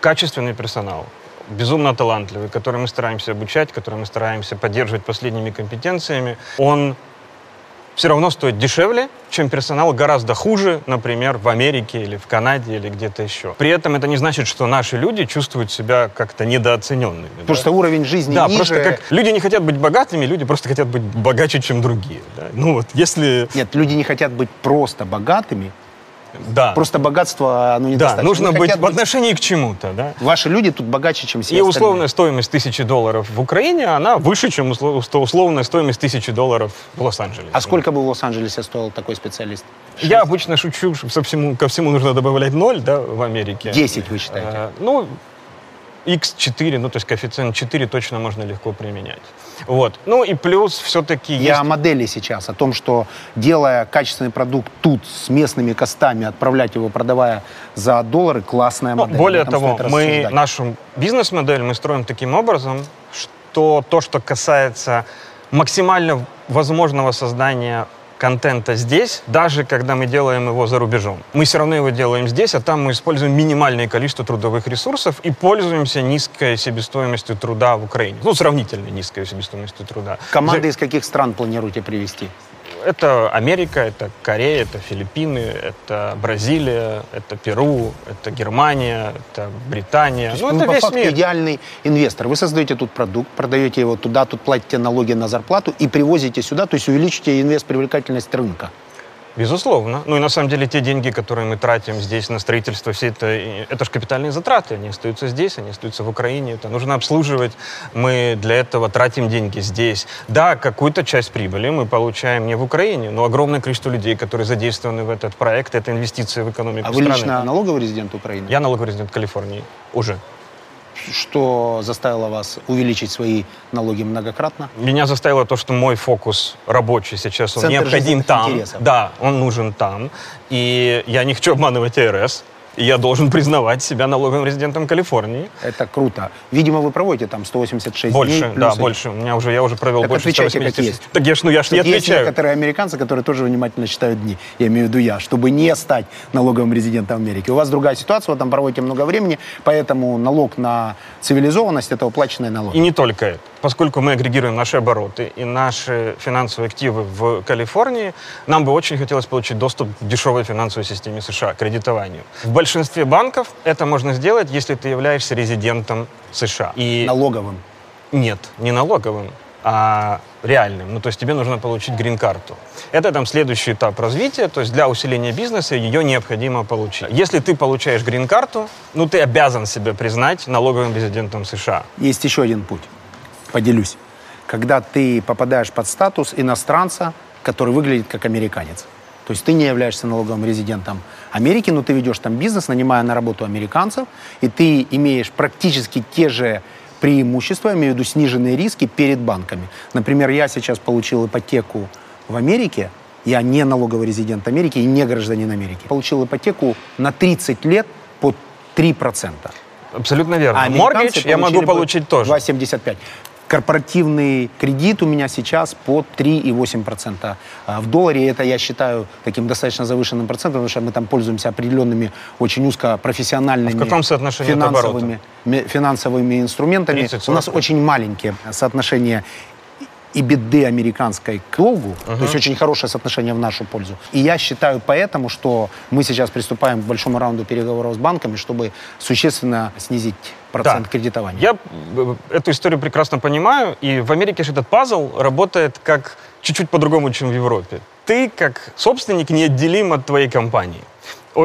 качественный персонал безумно талантливый, который мы стараемся обучать, который мы стараемся поддерживать последними компетенциями, он все равно стоит дешевле, чем персонал гораздо хуже, например, в Америке или в Канаде или где-то еще. При этом это не значит, что наши люди чувствуют себя как-то недооцененными. Потому да? уровень жизни да, ниже. просто как люди не хотят быть богатыми, люди просто хотят быть богаче, чем другие. Да? Ну вот если... Нет, люди не хотят быть просто богатыми, да. Просто богатство, оно недостаточно. Да, нужно быть в отношении к чему-то, да. Ваши люди тут богаче, чем все И остальные. условная стоимость тысячи долларов в Украине, она выше, чем условная стоимость тысячи долларов в Лос-Анджелесе. А сколько бы в Лос-Анджелесе стоил такой специалист? 6? Я обычно шучу, что ко всему, ко всему нужно добавлять ноль, да, в Америке. 10 вы считаете? А, ну, x4, ну, то есть коэффициент 4 точно можно легко применять. Вот. Ну и плюс все-таки Я есть... о модели сейчас, о том, что делая качественный продукт тут с местными костами, отправлять его, продавая за доллары, классная ну, модель. Более того, мы нашу бизнес-модель мы строим таким образом, что то, что касается максимально возможного создания контента здесь, даже когда мы делаем его за рубежом. Мы все равно его делаем здесь, а там мы используем минимальное количество трудовых ресурсов и пользуемся низкой себестоимостью труда в Украине. Ну, сравнительно низкой себестоимостью труда. Команды за... из каких стран планируете привести? Это Америка, это Корея, это Филиппины, это Бразилия, это Перу, это Германия, это Британия. ну, это по весь факту мир. идеальный инвестор. Вы создаете тут продукт, продаете его туда, тут платите налоги на зарплату и привозите сюда, то есть увеличите инвест привлекательность рынка. Безусловно. Ну и на самом деле те деньги, которые мы тратим здесь на строительство, все это, это же капитальные затраты, они остаются здесь, они остаются в Украине, это нужно обслуживать, мы для этого тратим деньги здесь. Да, какую-то часть прибыли мы получаем не в Украине, но огромное количество людей, которые задействованы в этот проект, это инвестиции в экономику а страны. А вы лично налоговый резидент Украины? Я налоговый резидент Калифорнии, уже что заставило вас увеличить свои налоги многократно? Меня заставило то, что мой фокус рабочий сейчас, он Центр необходим там. Интересов. Да, он нужен там. И я не хочу обманывать Я должен признавать себя налоговым резидентом Калифорнии. Это круто. Видимо, вы проводите там 186 больше, дней. Больше, да, больше. У меня уже, я уже провел так больше отвечайте, 186. как есть. Так я ж, ну, я ж не отвечаю. Есть некоторые американцы, которые тоже внимательно считают дни. Я имею в виду я, чтобы не стать налоговым резидентом Америки. У вас другая ситуация, вы там проводите много времени, поэтому налог на цивилизованность – это уплаченный налог. И не только это. Поскольку мы агрегируем наши обороты и наши финансовые активы в Калифорнии, нам бы очень хотелось получить доступ к дешевой финансовой системе США, кредитованию. В большинстве банков это можно сделать, если ты являешься резидентом США. И... Налоговым? Нет, не налоговым а реальным. Ну, то есть тебе нужно получить грин-карту. Это там следующий этап развития, то есть для усиления бизнеса ее необходимо получить. Если ты получаешь грин-карту, ну, ты обязан себя признать налоговым резидентом США. Есть еще один путь поделюсь. Когда ты попадаешь под статус иностранца, который выглядит как американец. То есть ты не являешься налоговым резидентом Америки, но ты ведешь там бизнес, нанимая на работу американцев, и ты имеешь практически те же преимущества, имею в виду сниженные риски перед банками. Например, я сейчас получил ипотеку в Америке, я не налоговый резидент Америки и не гражданин Америки. Получил ипотеку на 30 лет по 3%. Абсолютно верно. А Моргидж я могу получить тоже. 2,75. Корпоративный кредит у меня сейчас по 3,8% а в долларе. Это я считаю таким достаточно завышенным процентом, потому что мы там пользуемся определенными очень узкопрофессиональными а в каком соотношении финансовыми, финансовыми инструментами. У нас очень маленькие соотношения и беды американской к долгу, uh-huh. то есть очень хорошее соотношение в нашу пользу. И я считаю поэтому, что мы сейчас приступаем к большому раунду переговоров с банками, чтобы существенно снизить процент да. кредитования. Я э, эту историю прекрасно понимаю, и в Америке же этот пазл работает как чуть-чуть по-другому, чем в Европе. Ты, как собственник, неотделим от твоей компании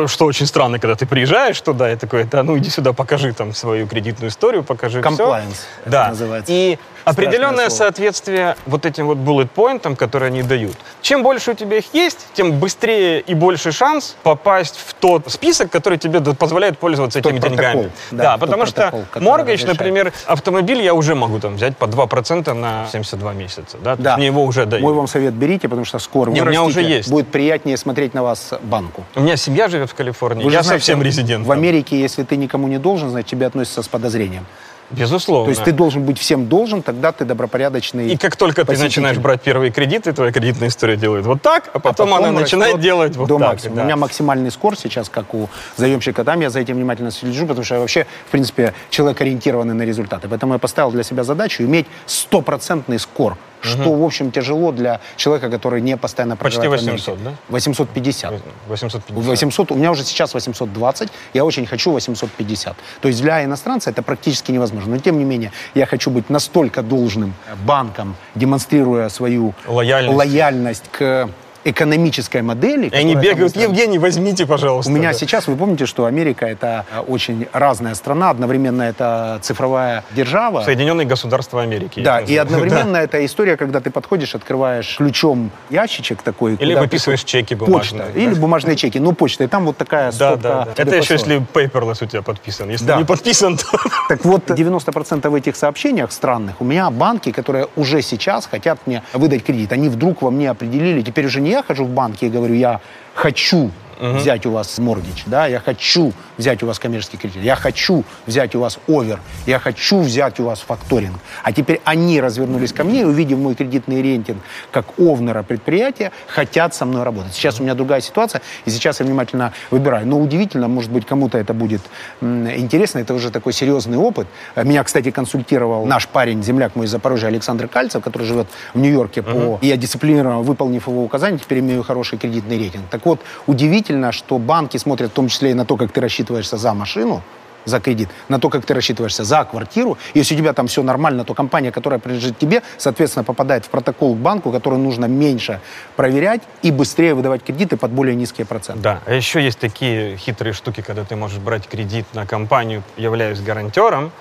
что очень странно, когда ты приезжаешь туда и такой, да, ну иди сюда, покажи там свою кредитную историю, покажи Compliance, все. Да. называется. И определенное соответствие вот этим вот bullet поинтам, которые они дают. Чем больше у тебя их есть, тем быстрее и больше шанс попасть в тот список, который тебе позволяет пользоваться тот этими протокол, деньгами. Да, да потому что моргич, например, автомобиль я уже могу там взять по 2% на 72 месяца. Да? да. Мне его уже дают. Мой вам совет берите, потому что скоро Не, вы у меня уже есть. будет приятнее смотреть на вас банку. У меня семья живет в Калифорнии, Вы я знаете, совсем резидент. В Америке, если ты никому не должен, значит, тебе относятся с подозрением. Безусловно. То есть ты должен быть всем должен, тогда ты добропорядочный И как только посетитель. ты начинаешь брать первые кредиты, твоя кредитная история делает вот так, а потом, а потом она начинает делать вот до так. максимума. Да. У меня максимальный скор сейчас, как у заемщика там, я за этим внимательно слежу, потому что я вообще, в принципе, человек ориентированный на результаты. Поэтому я поставил для себя задачу иметь стопроцентный скор что, в общем, тяжело для человека, который не постоянно Почти проживает 800, да? 850. 850. 800, у меня уже сейчас 820, я очень хочу 850. То есть для иностранца это практически невозможно. Но тем не менее, я хочу быть настолько должным банком, демонстрируя свою лояльность, лояльность к экономической модели. И они бегают, Евгений, возьмите, пожалуйста. У меня да. сейчас, вы помните, что Америка это очень разная страна, одновременно это цифровая держава. Соединенные Государства Америки. Да, и одновременно [laughs] да. это история, когда ты подходишь, открываешь ключом ящичек такой. Или выписываешь чеки бумажные. Почта, да? Или бумажные чеки, ну почта, и там вот такая да, да, да. Это еще если paperless у тебя подписан. Если да. не подписан, то... [laughs] Так вот, 90% в этих сообщениях странных у меня банки, которые уже сейчас хотят мне выдать кредит, они вдруг во мне определили, теперь уже не я хожу в банки и говорю, я хочу угу. взять у вас моргич, да, я хочу взять у вас коммерческий кредит, я хочу взять у вас овер, я хочу взять у вас факторинг. А теперь они развернулись ко мне, увидев мой кредитный рейтинг как овнера предприятия, хотят со мной работать. Сейчас у меня другая ситуация, и сейчас я внимательно выбираю. Но удивительно, может быть, кому-то это будет интересно, это уже такой серьезный опыт. Меня, кстати, консультировал наш парень, земляк мой из Запорожья, Александр Кальцев, который живет в Нью-Йорке, по... Uh-huh. я дисциплинированно, выполнив его указания, теперь имею хороший кредитный рейтинг. Так вот, удивительно, что банки смотрят в том числе и на то, как ты рассчитываешься за машину, за кредит, на то, как ты рассчитываешься за квартиру. Если у тебя там все нормально, то компания, которая принадлежит тебе, соответственно, попадает в протокол к банку, который нужно меньше проверять и быстрее выдавать кредиты под более низкие проценты. Да, а еще есть такие хитрые штуки, когда ты можешь брать кредит на компанию, являясь гарантером,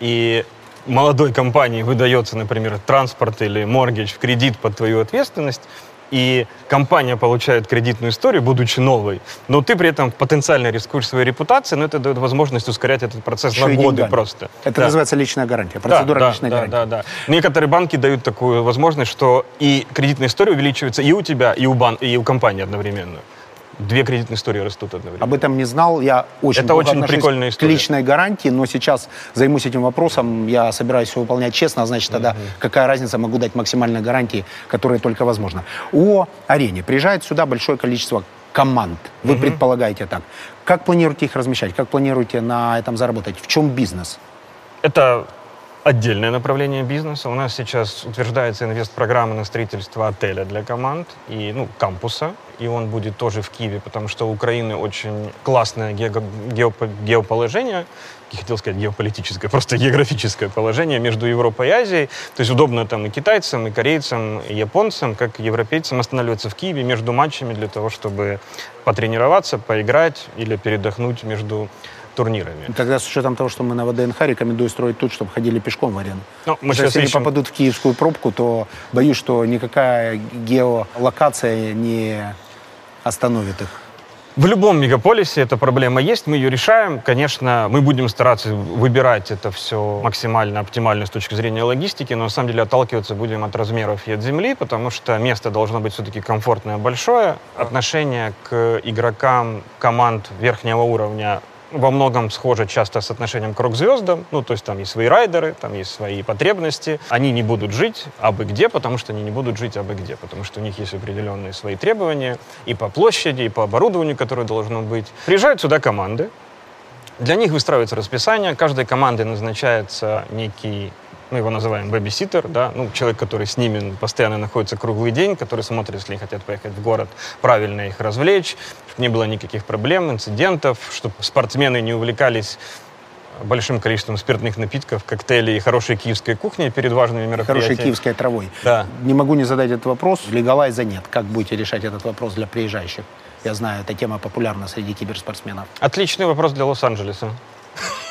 и молодой компании выдается, например, транспорт или моргидж в кредит под твою ответственность, и компания получает кредитную историю, будучи новой, но ты при этом потенциально рискуешь своей репутацией, но это дает возможность ускорять этот процесс Еще на годы деньгами. просто. Это да. называется личная гарантия, процедура да, личной да, гарантии. Да, да, да. Некоторые банки дают такую возможность, что и кредитная история увеличивается и у тебя, и у, бан, и у компании одновременно две кредитные истории растут одновременно. Об этом не знал. Я очень Это очень прикольная история. к личной гарантии, но сейчас займусь этим вопросом. Я собираюсь все выполнять честно, а значит, тогда mm-hmm. какая разница, могу дать максимальные гарантии, которые только возможно. О арене. Приезжает сюда большое количество команд. Вы mm-hmm. предполагаете так. Как планируете их размещать? Как планируете на этом заработать? В чем бизнес? Это отдельное направление бизнеса. У нас сейчас утверждается инвест-программа на строительство отеля для команд и ну, кампуса. И он будет тоже в Киеве, потому что у Украины очень классное гео- геоп- геоположение, я хотел сказать геополитическое, просто географическое положение между Европой и Азией. То есть удобно там и китайцам, и корейцам, и японцам, как и европейцам останавливаться в Киеве между матчами для того, чтобы потренироваться, поиграть или передохнуть между турнирами. Тогда с учетом того, что мы на ВДНХ, рекомендую строить тут, чтобы ходили пешком в арену. Ну, мы сейчас если ищем... они попадут в киевскую пробку, то боюсь, что никакая геолокация не остановит их. В любом мегаполисе эта проблема есть, мы ее решаем. Конечно, мы будем стараться выбирать это все максимально оптимально с точки зрения логистики, но на самом деле отталкиваться будем от размеров и от земли, потому что место должно быть все-таки комфортное, большое. Отношение к игрокам команд верхнего уровня во многом схоже часто с отношением к рок-звездам. Ну, то есть там есть свои райдеры, там есть свои потребности. Они не будут жить абы где, потому что они не будут жить абы где, потому что у них есть определенные свои требования и по площади, и по оборудованию, которое должно быть. Приезжают сюда команды, для них выстраивается расписание, каждой команде назначается некий мы его называем бэбиситер, да, ну, человек, который с ними постоянно находится круглый день, который смотрит, если они хотят поехать в город, правильно их развлечь, чтобы не было никаких проблем, инцидентов, чтобы спортсмены не увлекались большим количеством спиртных напитков, коктейлей и хорошей киевской кухни перед важными мероприятиями. Хорошей киевской травой. Да. Не могу не задать этот вопрос. Легалайза нет. Как будете решать этот вопрос для приезжающих? Я знаю, эта тема популярна среди киберспортсменов. Отличный вопрос для Лос-Анджелеса.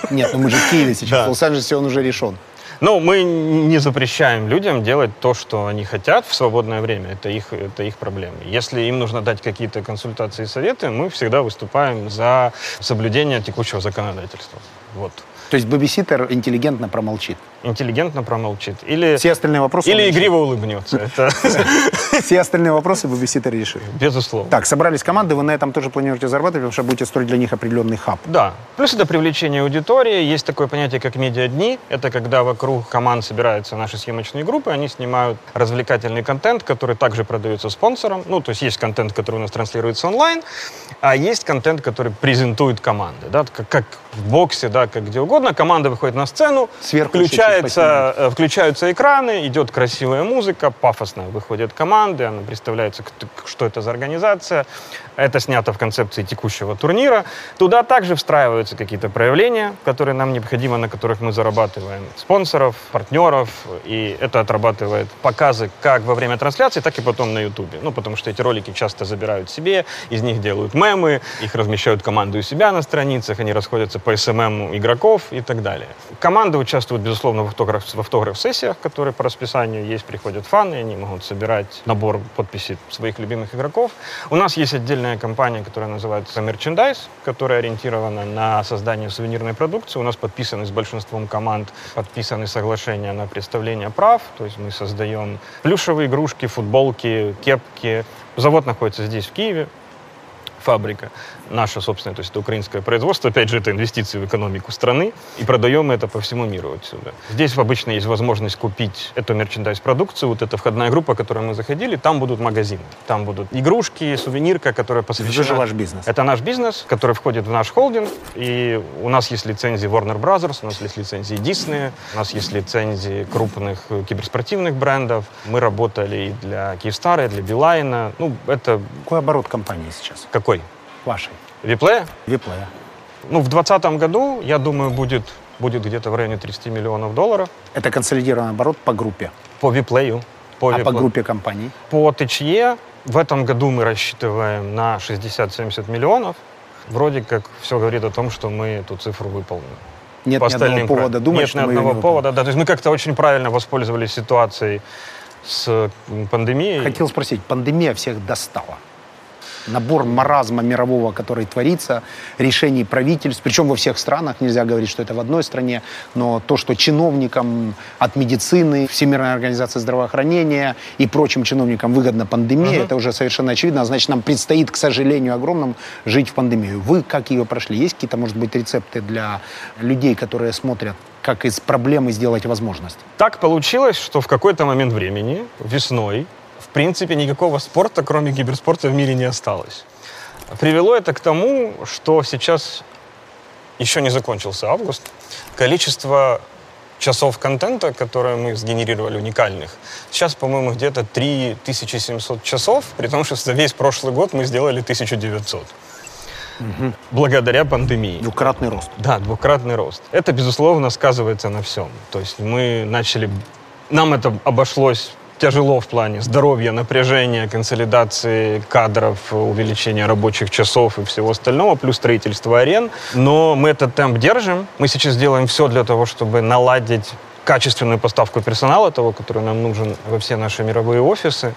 Нет, ну мы же в Киеве сейчас. Да. В Лос-Анджелесе он уже решен. Ну, мы не запрещаем людям делать то, что они хотят в свободное время. Это их, это их проблемы. Если им нужно дать какие-то консультации и советы, мы всегда выступаем за соблюдение текущего законодательства. Вот. То есть бэбиситер интеллигентно промолчит. Интеллигентно промолчит. Или, Все остальные вопросы... или игриво улыбнется. [laughs] Все остальные вопросы бэбиситер решит. безусловно. Так, собрались команды, вы на этом тоже планируете зарабатывать, потому что будете строить для них определенный хаб. Да. Плюс это привлечение аудитории. Есть такое понятие, как медиа-дни. Это когда вокруг команд собираются наши съемочные группы, они снимают развлекательный контент, который также продается спонсорам. Ну, то есть есть контент, который у нас транслируется онлайн, а есть контент, который презентует команды. Да? Как, как в боксе, да, как где угодно. Команда выходит на сцену, Сверху еще включается, э, включаются экраны, идет красивая музыка, пафосно выходят команды, она представляется, что это за организация. Это снято в концепции текущего турнира. Туда также встраиваются какие-то проявления, которые нам необходимы, на которых мы зарабатываем спонсоров, партнеров, и это отрабатывает показы как во время трансляции, так и потом на Ютубе. Ну, потому что эти ролики часто забирают себе, из них делают мемы, их размещают команды у себя на страницах, они расходятся по СММ игроков и так далее. Команды участвуют, безусловно, в, автограф, в автограф-сессиях, которые по расписанию есть, приходят фаны, они могут собирать набор подписей своих любимых игроков. У нас есть отдельная компания, которая называется Merchandise, которая ориентирована на создание сувенирной продукции. У нас подписаны с большинством команд, подписаны соглашения на представление прав, то есть мы создаем плюшевые игрушки, футболки, кепки. Завод находится здесь, в Киеве, фабрика наша собственная, то есть это украинское производство, опять же, это инвестиции в экономику страны, и продаем это по всему миру отсюда. Здесь обычно есть возможность купить эту мерчендайз-продукцию, вот эта входная группа, в которую мы заходили, там будут магазины, там будут игрушки, сувенирка, которая посвящена... Это же ваш бизнес. Это наш бизнес, который входит в наш холдинг, и у нас есть лицензии Warner Brothers, у нас есть лицензии Disney, у нас есть лицензии крупных киберспортивных брендов. Мы работали и для Киевстара, и для Билайна. Ну, это Какой оборот компании сейчас? какой? Вашей. Виплея? Виплея. Ну, в 2020 году, я думаю, будет, будет где-то в районе 30 миллионов долларов Это консолидированный оборот по группе. по Виплею. По, А по Випле- группе компаний? По ТЧЕ в этом году мы рассчитываем на 60-70 миллионов. Вроде как все говорит о том, что мы эту цифру выполним. Нет По ни одного повода думать, Нет ни одного не повода, да. То есть мы как-то очень правильно воспользовались ситуацией с пандемией. Хотел спросить, пандемия всех достала? Набор маразма мирового, который творится, решений правительств, причем во всех странах, нельзя говорить, что это в одной стране, но то, что чиновникам от медицины, Всемирной организации здравоохранения и прочим чиновникам выгодна пандемия, это уже совершенно очевидно, а значит, нам предстоит, к сожалению огромному, жить в пандемию. Вы как ее прошли? Есть какие-то, может быть, рецепты для людей, которые смотрят, как из проблемы сделать возможность? Так получилось, что в какой-то момент времени, весной, в принципе, никакого спорта, кроме киберспорта, в мире не осталось. Привело это к тому, что сейчас еще не закончился август. Количество часов контента, которые мы сгенерировали уникальных, сейчас, по-моему, где-то 3700 часов, при том, что за весь прошлый год мы сделали 1900. Благодаря пандемии. Двукратный рост. Да, двукратный рост. Это, безусловно, сказывается на всем. То есть мы начали... Нам это обошлось тяжело в плане здоровья, напряжения, консолидации кадров, увеличения рабочих часов и всего остального, плюс строительство арен. Но мы этот темп держим. Мы сейчас делаем все для того, чтобы наладить качественную поставку персонала, того, который нам нужен во все наши мировые офисы.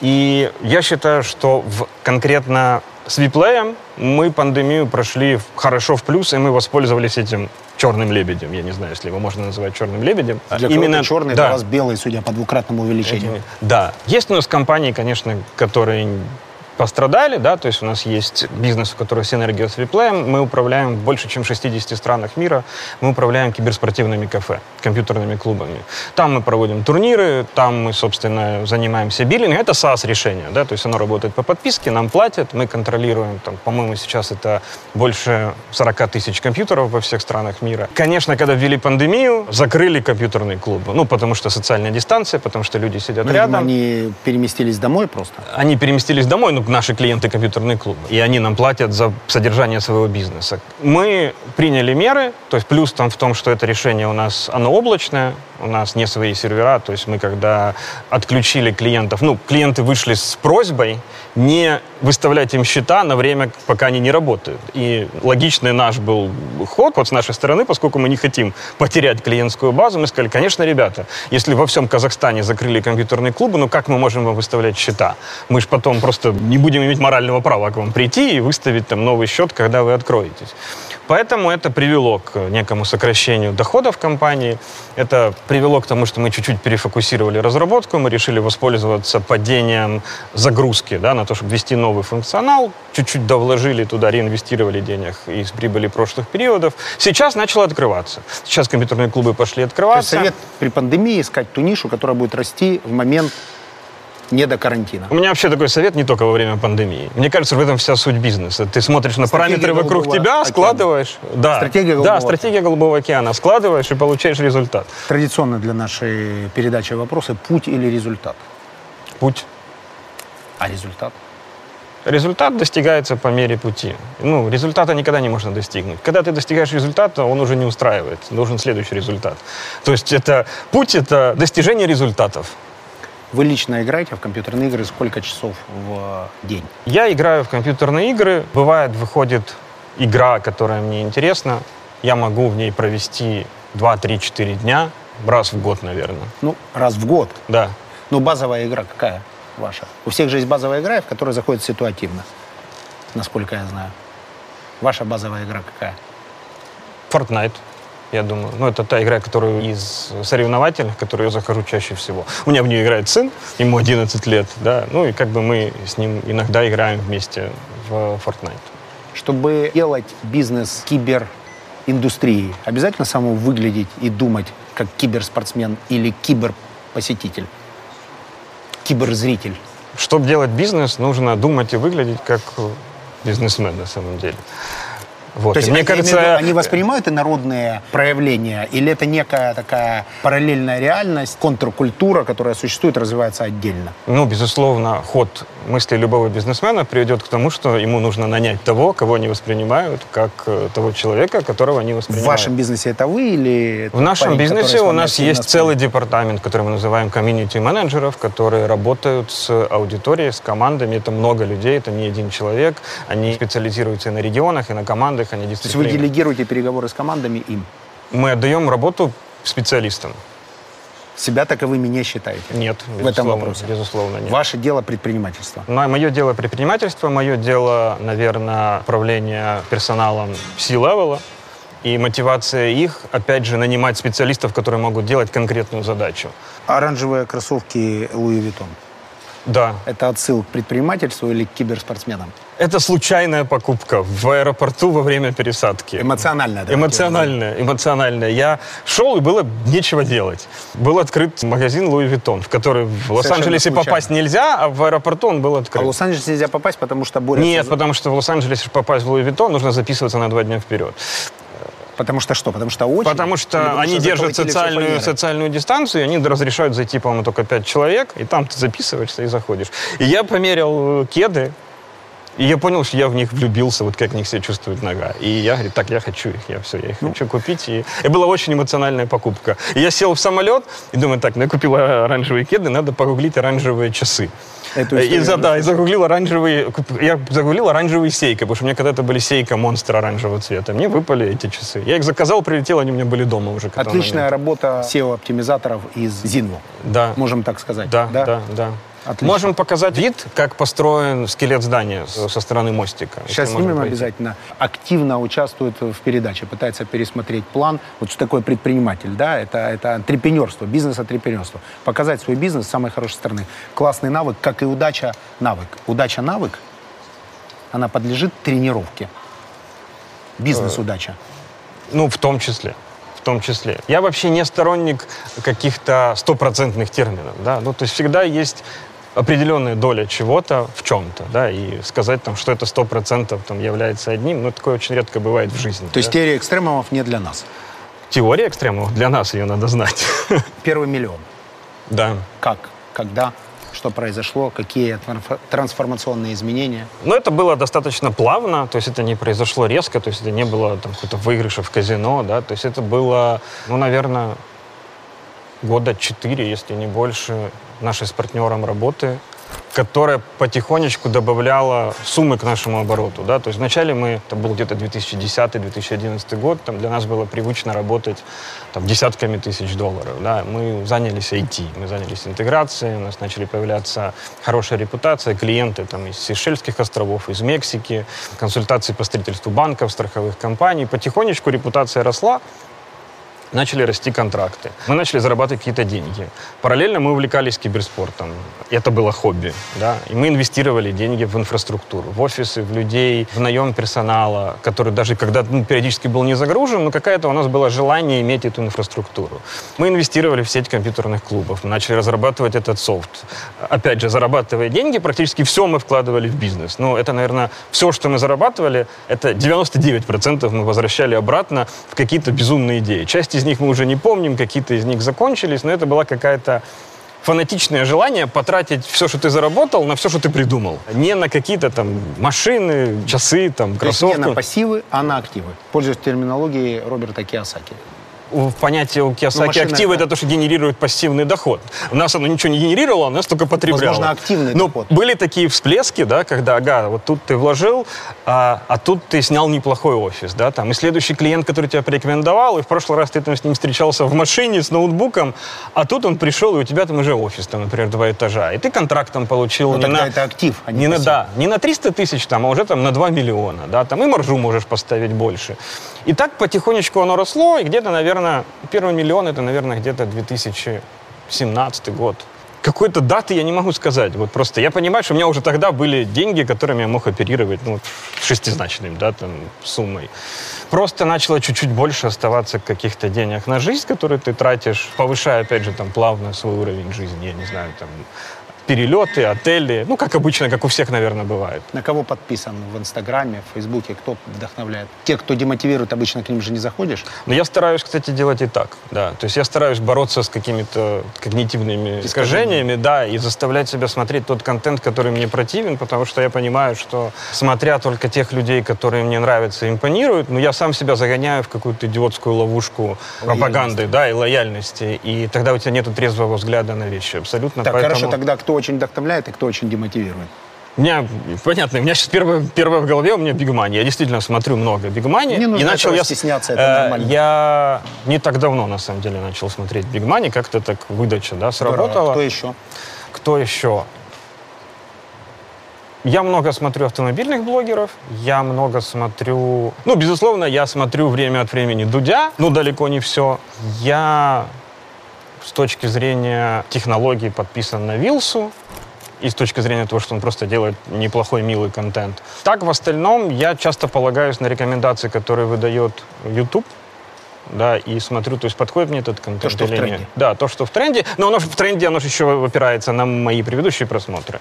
И я считаю, что в, конкретно с Виплеем мы пандемию прошли хорошо в плюс, и мы воспользовались этим черным лебедем. Я не знаю, если его можно называть черным лебедем. Для Именно черный, да. для вас белый, судя по двукратному увеличению. Да. Есть у нас компании, конечно, которые пострадали, да, то есть у нас есть бизнес, у которого синергия с Виплеем, мы управляем в больше, чем 60 странах мира, мы управляем киберспортивными кафе, компьютерными клубами. Там мы проводим турниры, там мы, собственно, занимаемся биллингом, это SaaS-решение, да, то есть оно работает по подписке, нам платят, мы контролируем, там, по-моему, сейчас это больше 40 тысяч компьютеров во всех странах мира. Конечно, когда ввели пандемию, закрыли компьютерные клубы, ну, потому что социальная дистанция, потому что люди сидят Ну, рядом. они переместились домой просто. Они переместились домой, ну, наши клиенты компьютерные клубы, и они нам платят за содержание своего бизнеса. Мы приняли меры, то есть плюс там в том, что это решение у нас, оно облачное, у нас не свои сервера, то есть мы когда отключили клиентов, ну, клиенты вышли с просьбой не выставлять им счета на время, пока они не работают. И логичный наш был ход вот с нашей стороны, поскольку мы не хотим потерять клиентскую базу, мы сказали, конечно, ребята, если во всем Казахстане закрыли компьютерные клубы, ну как мы можем вам выставлять счета? Мы же потом просто не будем иметь морального права к вам прийти и выставить там новый счет, когда вы откроетесь. Поэтому это привело к некому сокращению доходов компании. Это привело к тому, что мы чуть-чуть перефокусировали разработку, мы решили воспользоваться падением загрузки да, на то, чтобы ввести новый функционал, чуть-чуть довложили туда, реинвестировали денег из прибыли прошлых периодов. Сейчас начало открываться. Сейчас компьютерные клубы пошли открываться. совет при пандемии искать ту нишу, которая будет расти в момент не до карантина. У меня вообще такой совет не только во время пандемии. Мне кажется, в этом вся суть бизнеса. Ты смотришь на Стратегия параметры вокруг тебя, океана. складываешь. Да, Стратегия да, голубого стратегия голубого океана. Складываешь и получаешь результат. Традиционно для нашей передачи вопросы путь или результат? Путь. А результат? Результат достигается по мере пути. Ну, результата никогда не можно достигнуть. Когда ты достигаешь результата, он уже не устраивает. Нужен следующий результат. То есть это путь, это достижение результатов. Вы лично играете в компьютерные игры сколько часов в день? Я играю в компьютерные игры. Бывает, выходит игра, которая мне интересна. Я могу в ней провести 2-3-4 дня, раз в год, наверное. Ну, раз в год. Да. Ну, базовая игра какая ваша? У всех же есть базовая игра, в которой заходит ситуативно, насколько я знаю. Ваша базовая игра какая? Fortnite, я думаю. Ну, это та игра, которую из соревновательных, которую я захожу чаще всего. У меня в нее играет сын, ему 11 лет, да. Ну, и как бы мы с ним иногда играем вместе в Fortnite. Чтобы делать бизнес кибериндустрии, обязательно самому выглядеть и думать как киберспортсмен или киберпосетитель? Киберзритель? Чтобы делать бизнес, нужно думать и выглядеть как бизнесмен на самом деле. Вот. То есть, И мне в кажется, виду, они воспринимают инородные проявления, или это некая такая параллельная реальность, контркультура, которая существует, развивается отдельно? Ну, безусловно, ход мысли любого бизнесмена приведет к тому, что ему нужно нанять того, кого они воспринимают, как э, того человека, которого они В воспринимают. вашем бизнесе это вы или В нашем парень, бизнесе у нас есть целый департамент, который мы называем комьюнити менеджеров, которые работают с аудиторией, с командами. Это много людей, это не один человек. Они специализируются и на регионах, и на командах, они То есть вы делегируете переговоры с командами им? Мы отдаем работу специалистам. Себя таковыми не считаете? Нет, В этом вопросе? Безусловно, нет. Ваше дело предпринимательство. Мое дело предпринимательство, мое дело, наверное, управление персоналом C-level а и мотивация их, опять же, нанимать специалистов, которые могут делать конкретную задачу. Оранжевые кроссовки Луи Виттон. Да, Это отсыл к предпринимательству или к киберспортсменам? Это случайная покупка в аэропорту во время пересадки. Эмоциональная. давайте Эмоциональная, эмоциональная. Я шел, и было нечего делать. Был открыт магазин Луи Виттон, в который в Лос-Анджелесе попасть нельзя, а в аэропорту он был А открыт. в Лос-Анджелес нельзя попасть, потому что борются... Нет, за- потому что в Лос-Анджелесе попасть в Луи Виттон нужно записываться на два дня вперед. Потому что что? Потому что очень? Потому что они держат социальную, социальную дистанцию, и они разрешают зайти, по-моему, только пять человек, и там ты записываешься и заходишь. И я померил кеды, и я понял, что я в них влюбился, вот как в них себя чувствует нога. И я говорю, так, я хочу их, я все, я их хочу купить. И это была очень эмоциональная покупка. И я сел в самолет и думаю, так, ну я купил оранжевые кеды, надо погуглить оранжевые часы. Эту И, за, да, и загуглил оранжевые, я загуглил оранжевые сейка, потому что у меня когда-то были сейка монстр оранжевого цвета. Мне выпали эти часы. Я их заказал, прилетел, они у меня были дома уже. Отличная работа SEO-оптимизаторов из Zinvo. Да. Можем так сказать. Да, да, да. Отлично. Можем показать вид, как построен скелет здания со стороны мостика. Сейчас снимем обязательно. Активно участвует в передаче, пытается пересмотреть план. Вот что такое предприниматель, да? Это, это антрепренерство, бизнес-антрепренерство. Показать свой бизнес с самой хорошей стороны. Классный навык, как и удача навык. Удача навык, она подлежит тренировке. Бизнес-удача. Ну, в том числе. В том числе. Я вообще не сторонник каких-то стопроцентных терминов, да. Ну, то есть всегда есть определенная доля чего-то в чем-то, да, и сказать там, что это сто процентов там является одним, ну, такое очень редко бывает в жизни. То есть да. теория экстремумов не для нас. теория экстремумов, для нас ее надо знать. [laughs] Первый миллион. Да. Как, когда, что произошло, какие трансфо- трансформационные изменения. Но это было достаточно плавно, то есть это не произошло резко, то есть это не было там какого-то выигрыша в казино, да, то есть это было, ну, наверное, года четыре, если не больше, нашей с партнером работы, которая потихонечку добавляла суммы к нашему обороту, да, то есть вначале мы, это был где-то 2010-2011 год, там для нас было привычно работать там десятками тысяч долларов, да, мы занялись IT, мы занялись интеграцией, у нас начали появляться хорошая репутация, клиенты там из Сейшельских островов, из Мексики, консультации по строительству банков, страховых компаний, потихонечку репутация росла, начали расти контракты. Мы начали зарабатывать какие-то деньги. Параллельно мы увлекались киберспортом. Это было хобби. Да? И мы инвестировали деньги в инфраструктуру, в офисы, в людей, в наем персонала, который даже когда ну, периодически был не загружен, но какое-то у нас было желание иметь эту инфраструктуру. Мы инвестировали в сеть компьютерных клубов, мы начали разрабатывать этот софт. Опять же, зарабатывая деньги, практически все мы вкладывали в бизнес. Ну, это, наверное, все, что мы зарабатывали, это 99% мы возвращали обратно в какие-то безумные идеи. Часть из них мы уже не помним, какие-то из них закончились, но это была какая-то фанатичное желание потратить все, что ты заработал, на все, что ты придумал. Не на какие-то там машины, часы, там, То есть не кроссовки. на пассивы, а на активы. Пользуясь терминологией Роберта Киосаки. В понятие у Киосаки машина активы это- это то, что генерирует пассивный доход. У нас оно ничего не генерировало, нас только потребляло. Возможно, активный Но доход. были такие всплески, да, когда, ага, вот тут ты вложил, а, а тут ты снял неплохой офис, да, там, и следующий клиент, который тебя порекомендовал, и в прошлый раз ты там с ним встречался в машине с ноутбуком, а тут он пришел, и у тебя там уже офис, там, например, два этажа, и ты контракт там получил Ну, не на... это актив, а не не на, да, не на 300 тысяч, там, а уже там на 2 миллиона, да, там и маржу можешь поставить больше. И так потихонечку оно росло, и где-то, наверное, первый миллион, это, наверное, где-то 2017 год. Какой-то даты я не могу сказать. Вот просто я понимаю, что у меня уже тогда были деньги, которыми я мог оперировать, ну, вот шестизначной, да, там, суммой. Просто начало чуть-чуть больше оставаться каких-то денег на жизнь, которые ты тратишь, повышая, опять же, там, плавно свой уровень жизни, я не знаю, там, перелеты, отели, ну, как обычно, как у всех, наверное, бывает. На кого подписан в Инстаграме, в Фейсбуке, кто вдохновляет? Те, кто демотивирует, обычно к ним же не заходишь. Но я стараюсь, кстати, делать и так, да. То есть я стараюсь бороться с какими-то когнитивными искажениями, да, и заставлять себя смотреть тот контент, который мне противен, потому что я понимаю, что смотря только тех людей, которые мне нравятся и импонируют, ну, я сам себя загоняю в какую-то идиотскую ловушку пропаганды, да, и лояльности, и тогда у тебя нет трезвого взгляда на вещи, абсолютно. Так, Поэтому- хорошо, тогда кто очень вдохновляет и кто очень демотивирует? У меня, понятно, у меня сейчас первое, первое в голове, у меня бигмани. Я действительно смотрю много бигмани. Не нужно и начал я, стесняться, это э, нормально. Я не так давно, на самом деле, начал смотреть бигмани. Как-то так выдача, да, сработала. Здорово. Кто еще? Кто еще? Я много смотрю автомобильных блогеров, я много смотрю... Ну, безусловно, я смотрю время от времени Дудя, но далеко не все. Я с точки зрения технологий подписан на Вилсу, и с точки зрения того, что он просто делает неплохой, милый контент. Так, в остальном, я часто полагаюсь на рекомендации, которые выдает YouTube, да, и смотрю, то есть подходит мне этот контент То, что в или нет. тренде. Да, то, что в тренде, но оно в тренде, оно же еще опирается на мои предыдущие просмотры.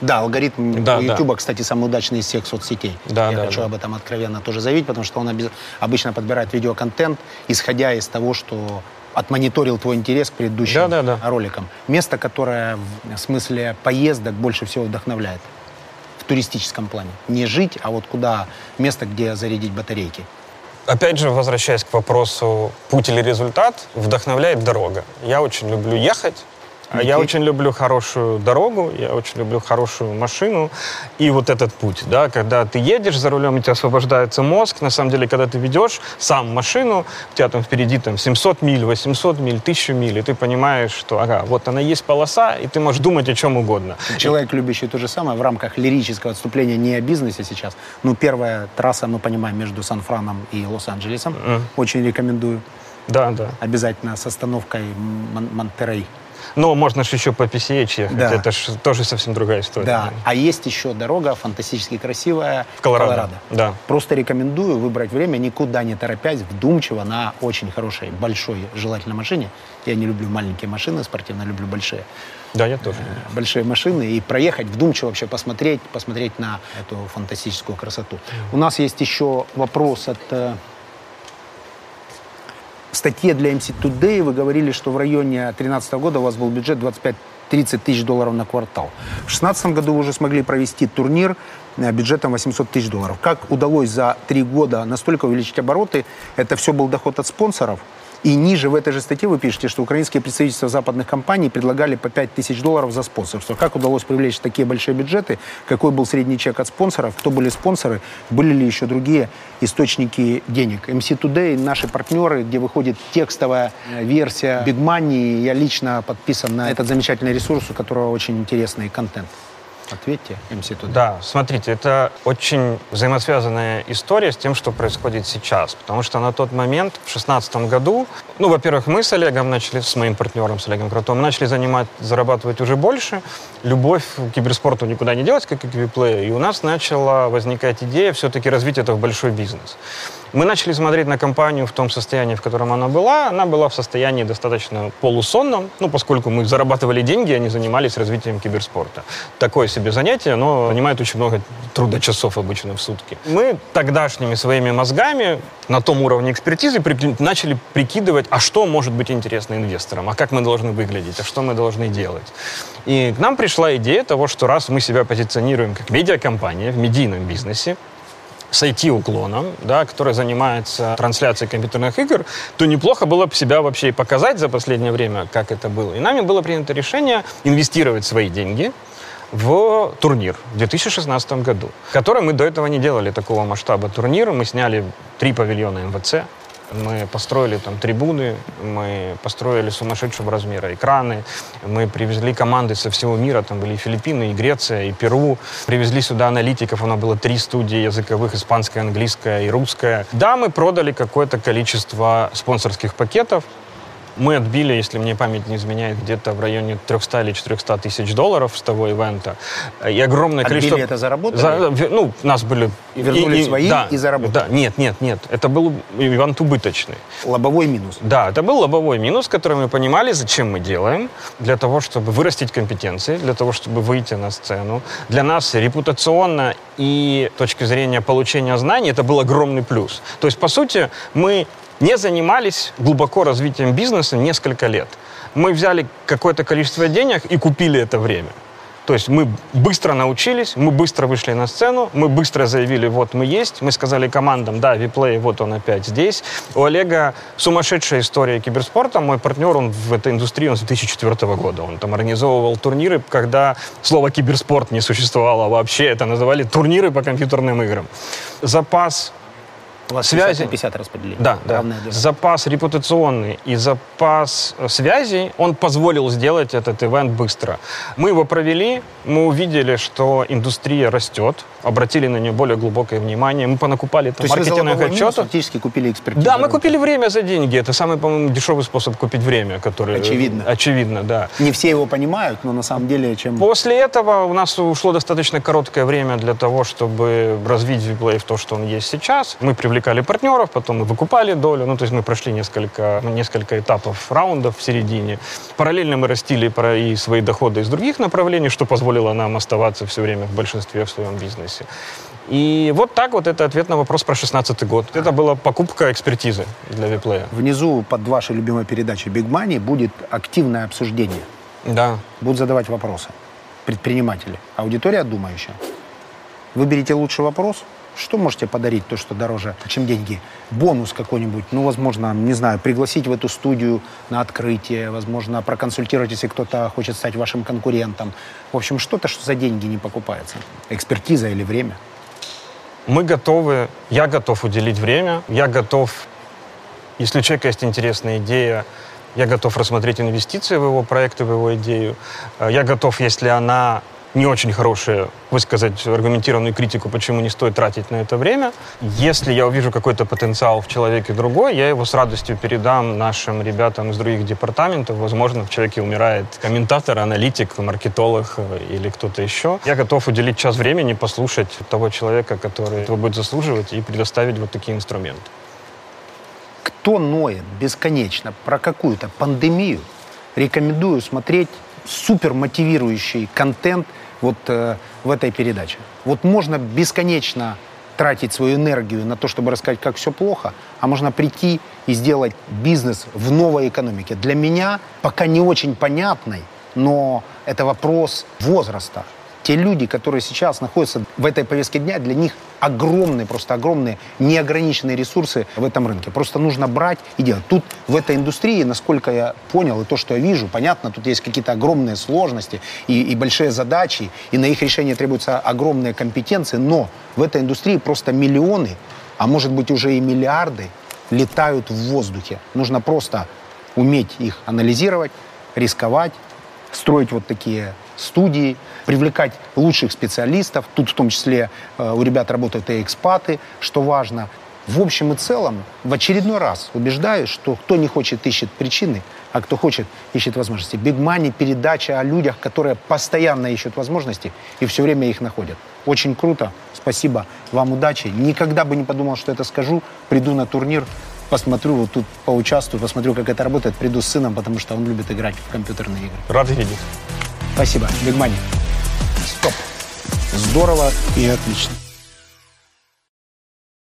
Да, алгоритм Да, у да. YouTube, кстати, самый удачный из всех соцсетей. Да, Я да, хочу да. об этом откровенно тоже заявить, потому что он обез- обычно подбирает видеоконтент, исходя из того, что отмониторил твой интерес к предыдущим Да, да, да. роликам. Место, которое в смысле поездок больше всего вдохновляет в туристическом плане. Не жить, а вот куда место, где зарядить батарейки. Опять же, возвращаясь к вопросу путь или результат, вдохновляет дорога. Я очень люблю ехать, А Я очень люблю хорошую дорогу, я очень люблю хорошую машину и вот этот путь, да, когда ты едешь за рулем, у тебя освобождается мозг, на самом деле, когда ты ведешь сам машину, у тебя там впереди там 700 миль, 800 миль, 1000 миль, и ты понимаешь, что, ага, вот она есть полоса, и ты можешь думать о чем угодно. Человек, любящий то же самое, в рамках лирического отступления не о бизнесе сейчас, ну, первая трасса, мы понимаем, между Сан-Франом и Лос-Анджелесом, mm. очень рекомендую. Да, да. Обязательно с остановкой Мон- Монтерей. Но можно же еще по PCH ехать. Да. Это же тоже совсем другая история. Да. А есть еще дорога фантастически красивая. В Колорадо. Колорадо. Да. Просто рекомендую выбрать время, никуда не торопясь, вдумчиво, на очень хорошей, большой, желательно машине. Я не люблю маленькие машины спортивно, люблю большие. Да, я тоже. Большие машины. И проехать вдумчиво вообще посмотреть, посмотреть на эту фантастическую красоту. У нас есть еще вопрос от э, в статье для MC Today вы говорили, что в районе 2013 года у вас был бюджет 25 30 тысяч долларов на квартал. В 2016 году вы уже смогли провести турнир э, бюджетом 800 тысяч долларов. Как удалось за три года настолько увеличить обороты? Это все был доход от спонсоров – и ниже в этой же статье вы пишете, что украинские представительства западных компаний предлагали по 5 тысяч долларов за спонсорство. Как удалось привлечь такие большие бюджеты? Какой был средний чек от спонсоров? Кто были спонсоры? Были ли еще другие источники денег? MC Today, наши партнеры, где выходит текстовая версия Big Money. Я лично подписан на этот замечательный ресурс, у которого очень интересный контент. Ответьте, МС туда. Да, смотрите, это очень взаимосвязанная история с тем, что происходит сейчас. Потому что на тот момент, в 2016 году, ну, во-первых, мы с Олегом начали, с моим партнером, с Олегом Кротом, начали занимать, зарабатывать уже больше. Любовь к киберспорту никуда не делась, как и к виплею. И у нас начала возникать идея все-таки развить это в большой бизнес. Мы начали смотреть на компанию в том состоянии, в котором она была. Она была в состоянии достаточно полусонном, ну, поскольку мы зарабатывали деньги, они занимались развитием киберспорта. Такое себе занятие, но занимает очень много трудочасов обычно в сутки. Мы тогдашними своими мозгами на том уровне экспертизы начали прикидывать, а что может быть интересно инвесторам, а как мы должны выглядеть, а что мы должны делать. И к нам пришла идея того, что раз мы себя позиционируем как медиакомпания в медийном бизнесе, с IT-уклоном, да, который занимается трансляцией компьютерных игр, то неплохо было бы себя вообще и показать за последнее время, как это было. И нами было принято решение инвестировать свои деньги в турнир в 2016 году, который мы до этого не делали такого масштаба турнира. Мы сняли три павильона МВЦ, мы построили там трибуны, мы построили сумасшедшего размера экраны, мы привезли команды со всего мира, там были и Филиппины, и Греция, и Перу. Привезли сюда аналитиков, у нас было три студии языковых, испанская, английская и русская. Да, мы продали какое-то количество спонсорских пакетов, мы отбили, если мне память не изменяет, где-то в районе 300 или 400 тысяч долларов с того ивента. И огромное отбили количество... это заработали? За, ну, нас были... И вернули и, свои да, и заработали? Да, нет, нет, нет. Это был ивент убыточный. Лобовой минус? Да, это был лобовой минус, который мы понимали, зачем мы делаем. Для того, чтобы вырастить компетенции, для того, чтобы выйти на сцену. Для нас репутационно и точки зрения получения знаний это был огромный плюс. То есть, по сути, мы не занимались глубоко развитием бизнеса несколько лет. Мы взяли какое-то количество денег и купили это время. То есть мы быстро научились, мы быстро вышли на сцену, мы быстро заявили, вот мы есть, мы сказали командам, да, Виплей, вот он опять здесь. У Олега сумасшедшая история киберспорта. Мой партнер, он в этой индустрии, он с 2004 года. Он там организовывал турниры, когда слово киберспорт не существовало вообще. Это называли турниры по компьютерным играм. Запас у вас связи. 50 распределение. Да, да. Запас репутационный и запас э, связей, он позволил сделать этот ивент быстро. Мы его провели, мы увидели, что индустрия растет, обратили на нее более глубокое внимание. Мы понакупали там маркетинговых отчетов. фактически купили экспертизу. Да, мы купили время за деньги. Это самый, по-моему, дешевый способ купить время, который... Очевидно. Очевидно, да. Не все его понимают, но на самом деле чем... После этого у нас ушло достаточно короткое время для того, чтобы развить Vplay в то, что он есть сейчас. Мы привлекали партнеров, потом мы выкупали долю. Ну, то есть мы прошли несколько, несколько этапов, раундов в середине. Параллельно мы растили и свои доходы из других направлений, что позволило нам оставаться все время в большинстве в своем бизнесе. И вот так вот это ответ на вопрос про 16 год. Это была покупка экспертизы для виплея. Внизу под вашей любимой передачей Big Money будет активное обсуждение. Да. Будут задавать вопросы предприниматели. Аудитория думающая. Выберите лучший вопрос, Что можете подарить, то, что дороже, чем деньги? Бонус какой-нибудь, ну, возможно, не знаю, пригласить в эту студию на открытие, возможно, проконсультировать, если кто-то хочет стать вашим конкурентом. В общем, что-то, что за деньги не покупается. Экспертиза или время. Мы готовы, я готов уделить время, я готов, если у человека есть интересная идея, я готов рассмотреть инвестиции в его проект и в его идею. Э, я готов, если она не очень хорошая, высказать аргументированную критику, почему не стоит тратить на это время. Если я увижу какой-то потенциал в человеке другой, я его с радостью передам нашим ребятам из других департаментов. Возможно, в человеке умирает комментатор, аналитик, маркетолог или кто-то еще. Я готов уделить час времени, послушать того человека, который этого будет заслуживать, и предоставить вот такие инструменты. Кто ноет бесконечно про какую-то пандемию, рекомендую смотреть супер мотивирующий контент вот э, в этой передаче. Вот можно бесконечно тратить свою энергию на то, чтобы рассказать, как все плохо, а можно прийти и сделать бизнес в новой экономике. Для меня пока не очень понятный, но это вопрос возраста. Те люди, которые сейчас находятся в этой повестке дня, для них огромные, просто огромные, неограниченные ресурсы в этом рынке. Просто нужно брать и делать. Тут в этой индустрии, насколько я понял, и то, что я вижу, понятно, тут есть какие-то огромные сложности и, и большие задачи, и на их решение требуются огромные компетенции, но в этой индустрии просто миллионы, а может быть уже и миллиарды летают в воздухе. Нужно просто уметь их анализировать, рисковать, строить вот такие студии, привлекать лучших специалистов. Тут в том числе э, у ребят работают и экспаты, что важно. В общем и целом, в очередной раз убеждаюсь, что кто не хочет, ищет причины, а кто хочет, ищет возможности. Big Money – передача о людях, которые постоянно ищут возможности и все время их находят. Очень круто. Спасибо. Вам удачи. Никогда бы не подумал, что это скажу. Приду на турнир, посмотрю, вот тут поучаствую, посмотрю, как это работает. Приду с сыном, потому что он любит играть в компьютерные игры. Рад видеть. Спасибо. Бигмани. Стоп. Здорово и отлично.